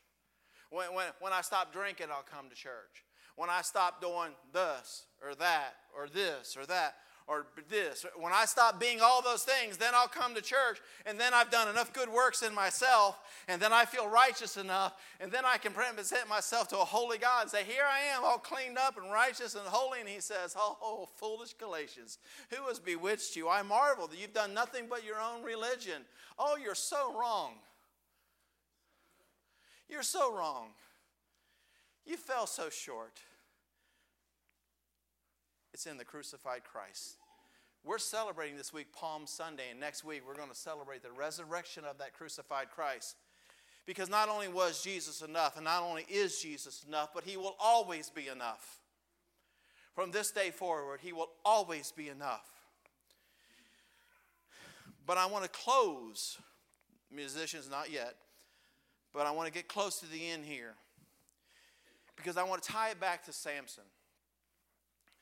When, when, when I stop drinking, I'll come to church. When I stop doing this or that or this or that, or this. When I stop being all those things, then I'll come to church, and then I've done enough good works in myself, and then I feel righteous enough, and then I can present myself to a holy God and say, Here I am, all cleaned up and righteous and holy. And He says, Oh, foolish Galatians, who has bewitched you? I marvel that you've done nothing but your own religion. Oh, you're so wrong. You're so wrong. You fell so short. It's in the crucified Christ. We're celebrating this week Palm Sunday, and next week we're going to celebrate the resurrection of that crucified Christ. Because not only was Jesus enough, and not only is Jesus enough, but he will always be enough. From this day forward, he will always be enough. But I want to close, musicians, not yet, but I want to get close to the end here. Because I want to tie it back to Samson.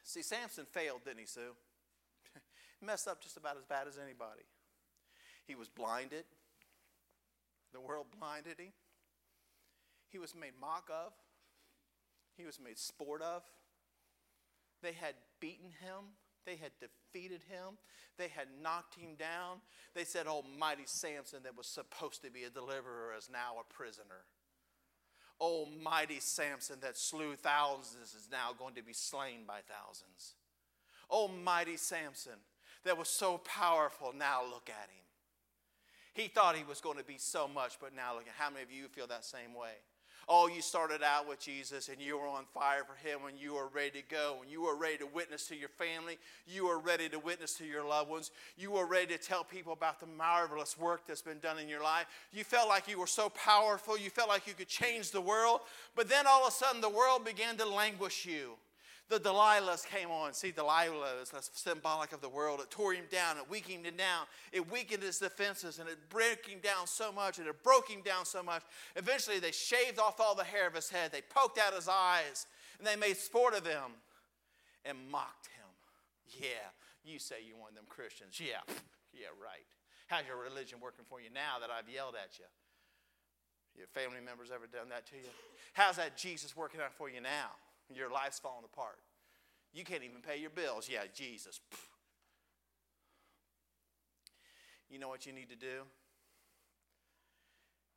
See, Samson failed, didn't he, Sue? Messed up just about as bad as anybody. He was blinded. The world blinded him. He was made mock of. He was made sport of. They had beaten him. They had defeated him. They had knocked him down. They said, Almighty Samson, that was supposed to be a deliverer, is now a prisoner. Almighty Samson, that slew thousands, is now going to be slain by thousands. Almighty Samson, that was so powerful, now look at him. He thought he was going to be so much, but now look at how many of you feel that same way? Oh, you started out with Jesus and you were on fire for Him when you were ready to go, when you were ready to witness to your family, you were ready to witness to your loved ones, you were ready to tell people about the marvelous work that's been done in your life. You felt like you were so powerful, you felt like you could change the world, but then all of a sudden the world began to languish you. The Delilahs came on. See, Delilah is symbolic of the world. It tore him down, it weakened him down, it weakened his defenses, and it broke him down so much, and it broke him down so much. Eventually, they shaved off all the hair of his head, they poked out his eyes, and they made sport of him and mocked him. Yeah, you say one of them Christians. Yeah, yeah, right. How's your religion working for you now that I've yelled at you? Your family members ever done that to you? How's that Jesus working out for you now? Your life's falling apart. You can't even pay your bills. Yeah, Jesus. You know what you need to do?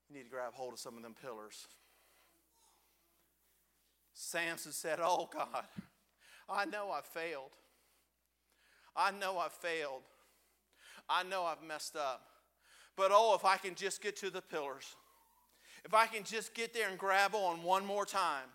You need to grab hold of some of them pillars. Samson said, Oh God, I know I failed. I know I failed. I know I've messed up. But oh, if I can just get to the pillars, if I can just get there and grab on one more time,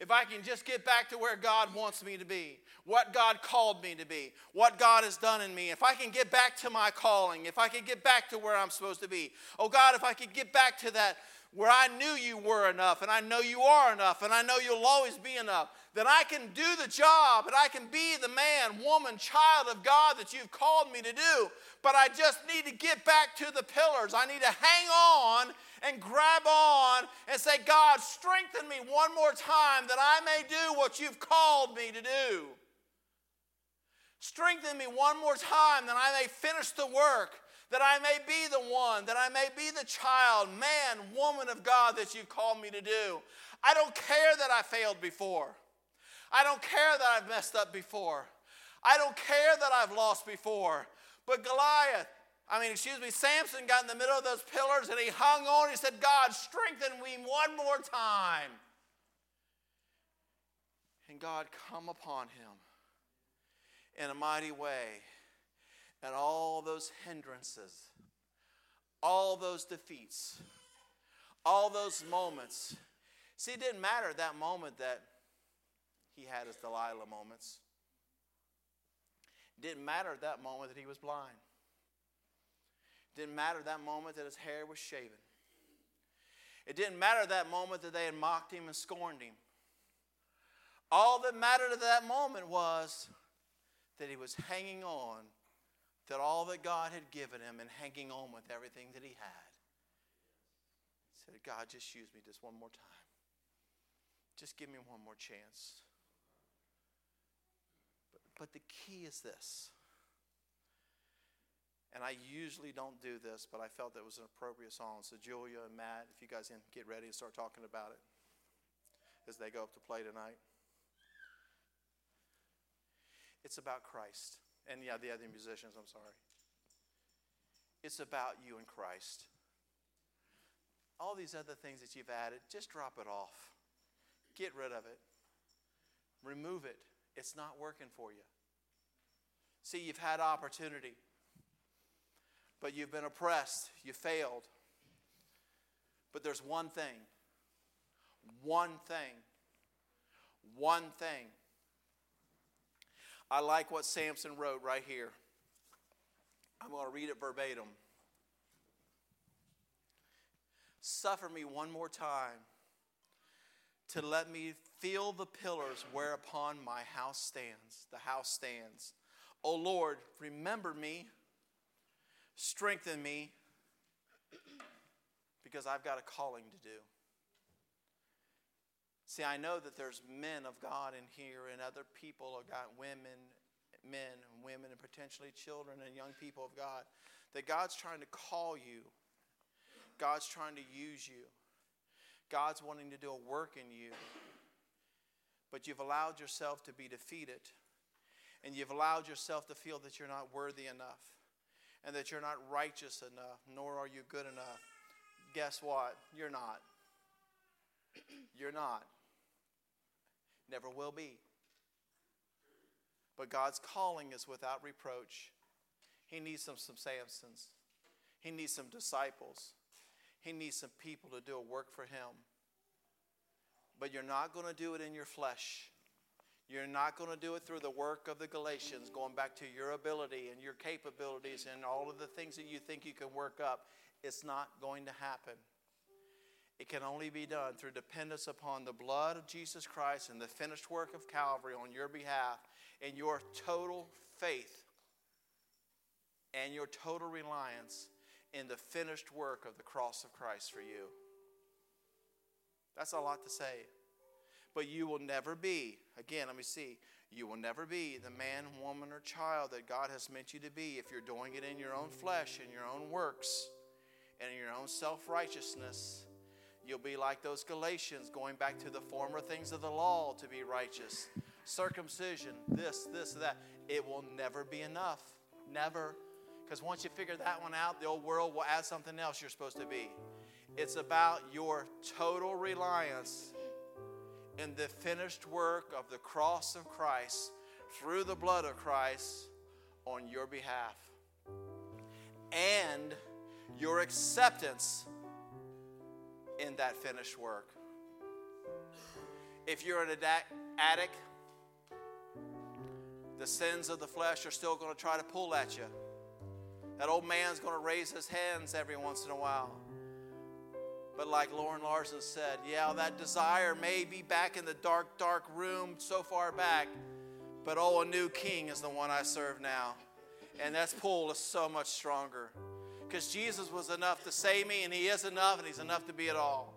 if I can just get back to where God wants me to be, what God called me to be, what God has done in me, if I can get back to my calling, if I can get back to where I'm supposed to be, oh God, if I could get back to that where I knew you were enough, and I know you are enough, and I know you'll always be enough, that I can do the job, and I can be the man, woman, child of God that you've called me to do, but I just need to get back to the pillars. I need to hang on and grab on and say, God, strengthen me one more time that I may do what you've called me to do. Strengthen me one more time that I may finish the work, that I may be the one, that I may be the child, man, woman of God that you've called me to do. I don't care that I failed before. I don't care that I've messed up before. I don't care that I've lost before. But Goliath, I mean, excuse me, Samson got in the middle of those pillars and he hung on. He said, God, strengthen me one more time. And God come upon him in a mighty way. And all those hindrances, all those defeats, all those moments. See, it didn't matter that moment that he had his Delilah moments. It didn't matter at that moment that he was blind. Didn't matter that moment that his hair was shaven. It didn't matter that moment that they had mocked him and scorned him. All that mattered at that moment was that he was hanging on, that all that God had given him and hanging on with everything that he had. He said, God, just use me just one more time. Just give me one more chance. But, but the key is this and I usually don't do this, but I felt that was an appropriate song. So, Julia and Matt, if you guys can get ready and start talking about it as they go up to play tonight. It's about Christ. And yeah, the other musicians, I'm sorry. It's about you and Christ. All these other things that you've added, just drop it off. Get rid of it. Remove it. It's not working for you. See, you've had opportunity but you've been oppressed, you failed. But there's one thing One thing. One thing. I like what Samson wrote right here. I'm going to read it verbatim. Suffer me one more time to let me feel the pillars whereupon my house stands. The house stands. O Lord, remember me, strengthen me, because I've got a calling to do. See, I know that there's men of God in here and other people have got women, men and women, and potentially children and young people of God that God's trying to call you. God's trying to use you. God's wanting to do a work in you. But you've allowed yourself to be defeated. And you've allowed yourself to feel that you're not worthy enough. And that you're not righteous enough, nor are you good enough. Guess what? You're not. You're not. Never will be. But God's calling is without reproach. He needs some, some Samsons. He needs some disciples. He needs some people to do a work for Him. But you're not going to do it in your flesh. You're not going to do it through the work of the Galatians, going back to your ability and your capabilities and all of the things that you think you can work up. It's not going to happen. It can only be done through dependence upon the blood of Jesus Christ and the finished work of Calvary on your behalf and your total faith and your total reliance in the finished work of the cross of Christ for you. That's a lot to say. But you will never be, again, let me see, you will never be the man, woman, or child that God has meant you to be if you're doing it in your own flesh, in your own works, and in your own self righteousness. You'll be like those Galatians, going back to the former things of the law to be righteous. Circumcision, this, this, that. It will never be enough. Never. Because once you figure that one out, the old world will add something else you're supposed to be. It's about your total reliance in the finished work of the cross of Christ through the blood of Christ on your behalf. And your acceptance in that finished work. If you're an addict, the sins of the flesh are still going to try to pull at you. That old man's going to raise his hands every once in a while. But like Loren Larson said, yeah, that desire may be back in the dark, dark room so far back, but oh, a new king is the one I serve now. And that pull is so much stronger because Jesus was enough to save me, and He is enough, and He's enough to be it all.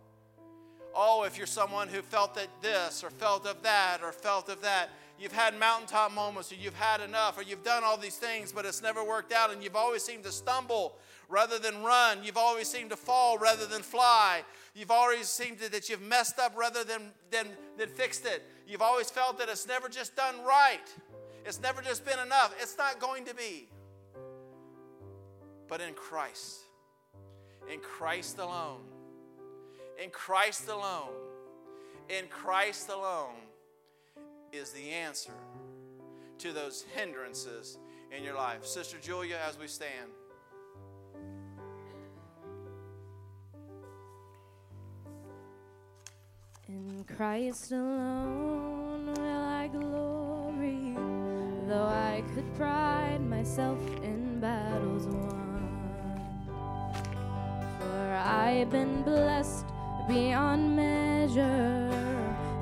Oh, if you're someone who felt that this, or felt of that, or felt of that, you've had mountaintop moments, or you've had enough, or you've done all these things, but it's never worked out, and you've always seemed to stumble rather than run. You've always seemed to fall rather than fly. You've always seemed to, that you've messed up rather than, than, than fixed it. You've always felt that it's never just done right. It's never just been enough. It's not going to be but in Christ. In Christ alone. In Christ alone. In Christ alone is the answer to those hindrances in your life. Sister Julia, as we stand. In Christ alone will I glory, though I could pride myself in battles won. For I've been blessed beyond measure,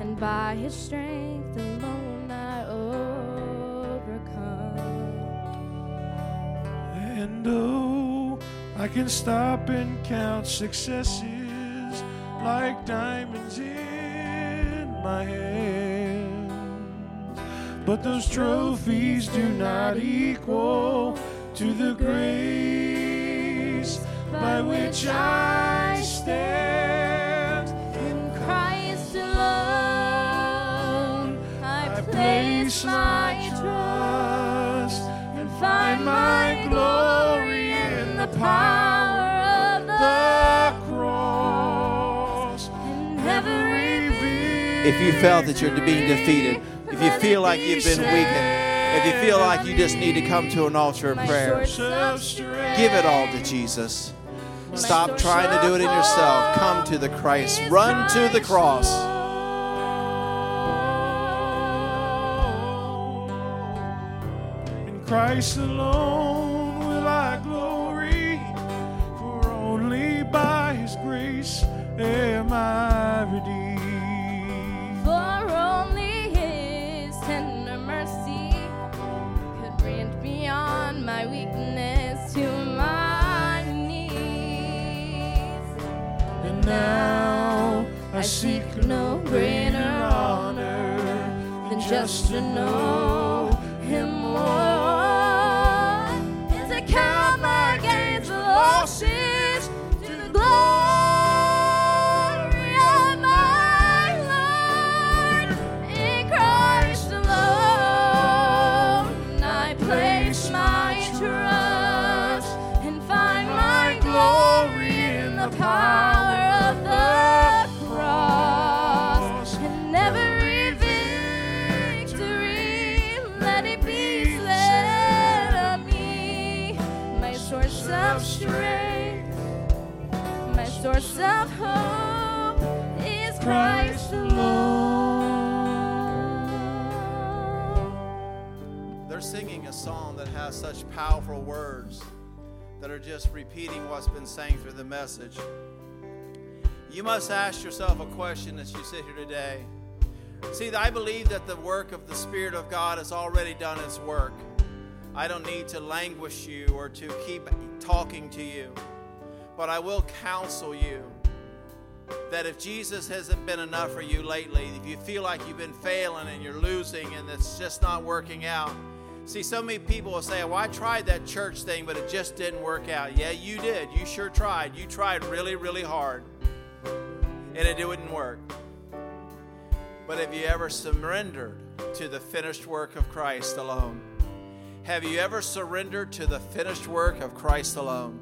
and by His strength alone I overcome. And oh, I can stop and count successes like diamonds in my hand. But those trophies do not equal to the grace by which I stand. Place my trust and find my glory in the power of the cross. If you felt that you're being defeated, if you feel like you've been weakened, if you feel like you just need to come to an altar of prayer, give it all to Jesus. Stop trying to do it in yourself. Come to the Christ. Run to the cross. Christ alone repeating what's been sang through the message. You must ask yourself a question as you sit here today. See, I believe that the work of the Spirit of God has already done its work. I don't need to languish you or to keep talking to you, but I will counsel you that if Jesus hasn't been enough for you lately, if you feel like you've been failing and you're losing and it's just not working out, see, so many people will say, Well, I tried that church thing, but it just didn't work out. Yeah, you did. You sure tried. You tried really, really hard, and it didn't work. But have you ever surrendered to the finished work of Christ alone? Have you ever surrendered to the finished work of Christ alone?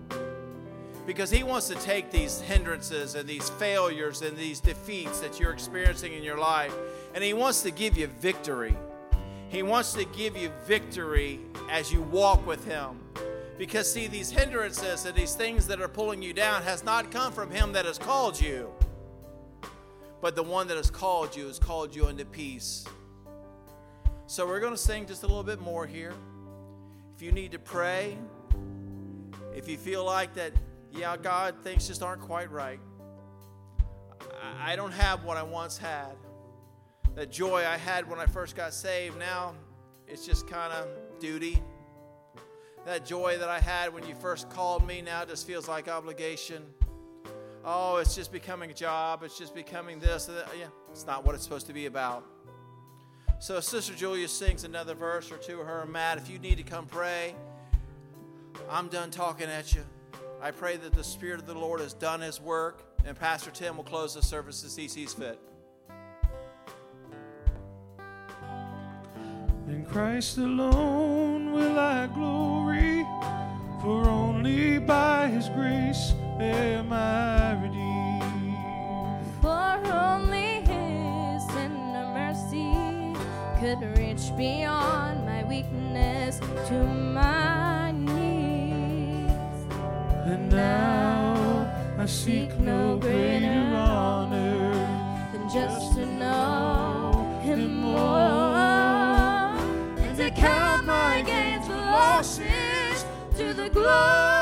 Because He wants to take these hindrances and these failures and these defeats that you're experiencing in your life, and He wants to give you victory. He wants to give you victory as you walk with Him. Because, see, these hindrances and these things that are pulling you down has not come from Him that has called you, but the one that has called you has called you into peace. So, we're going to sing just a little bit more here. If you need to pray, if you feel like that, yeah, God, things just aren't quite right. I don't have what I once had. That joy I had when I first got saved, now it's just kind of duty. That joy that I had when you first called me now just feels like obligation. Oh, it's just becoming a job. It's just becoming this. Yeah, it's not what it's supposed to be about. So, Sister Julia sings another verse or two. Her Matt, if you need to come pray, I'm done talking at you. I pray that the Spirit of the Lord has done His work, and Pastor Tim will close the service as he sees fit. In Christ alone will I glory, for only by his grace am I redeemed. For only his tender mercy could reach beyond my weakness to my knees. And now I seek no greater honor than just to know him more the glory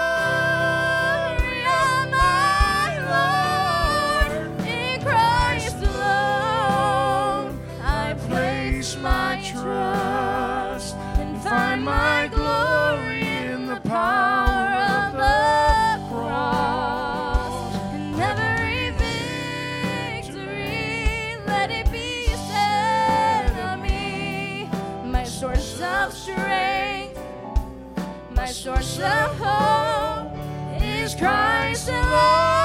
my source of hope is Christ alone.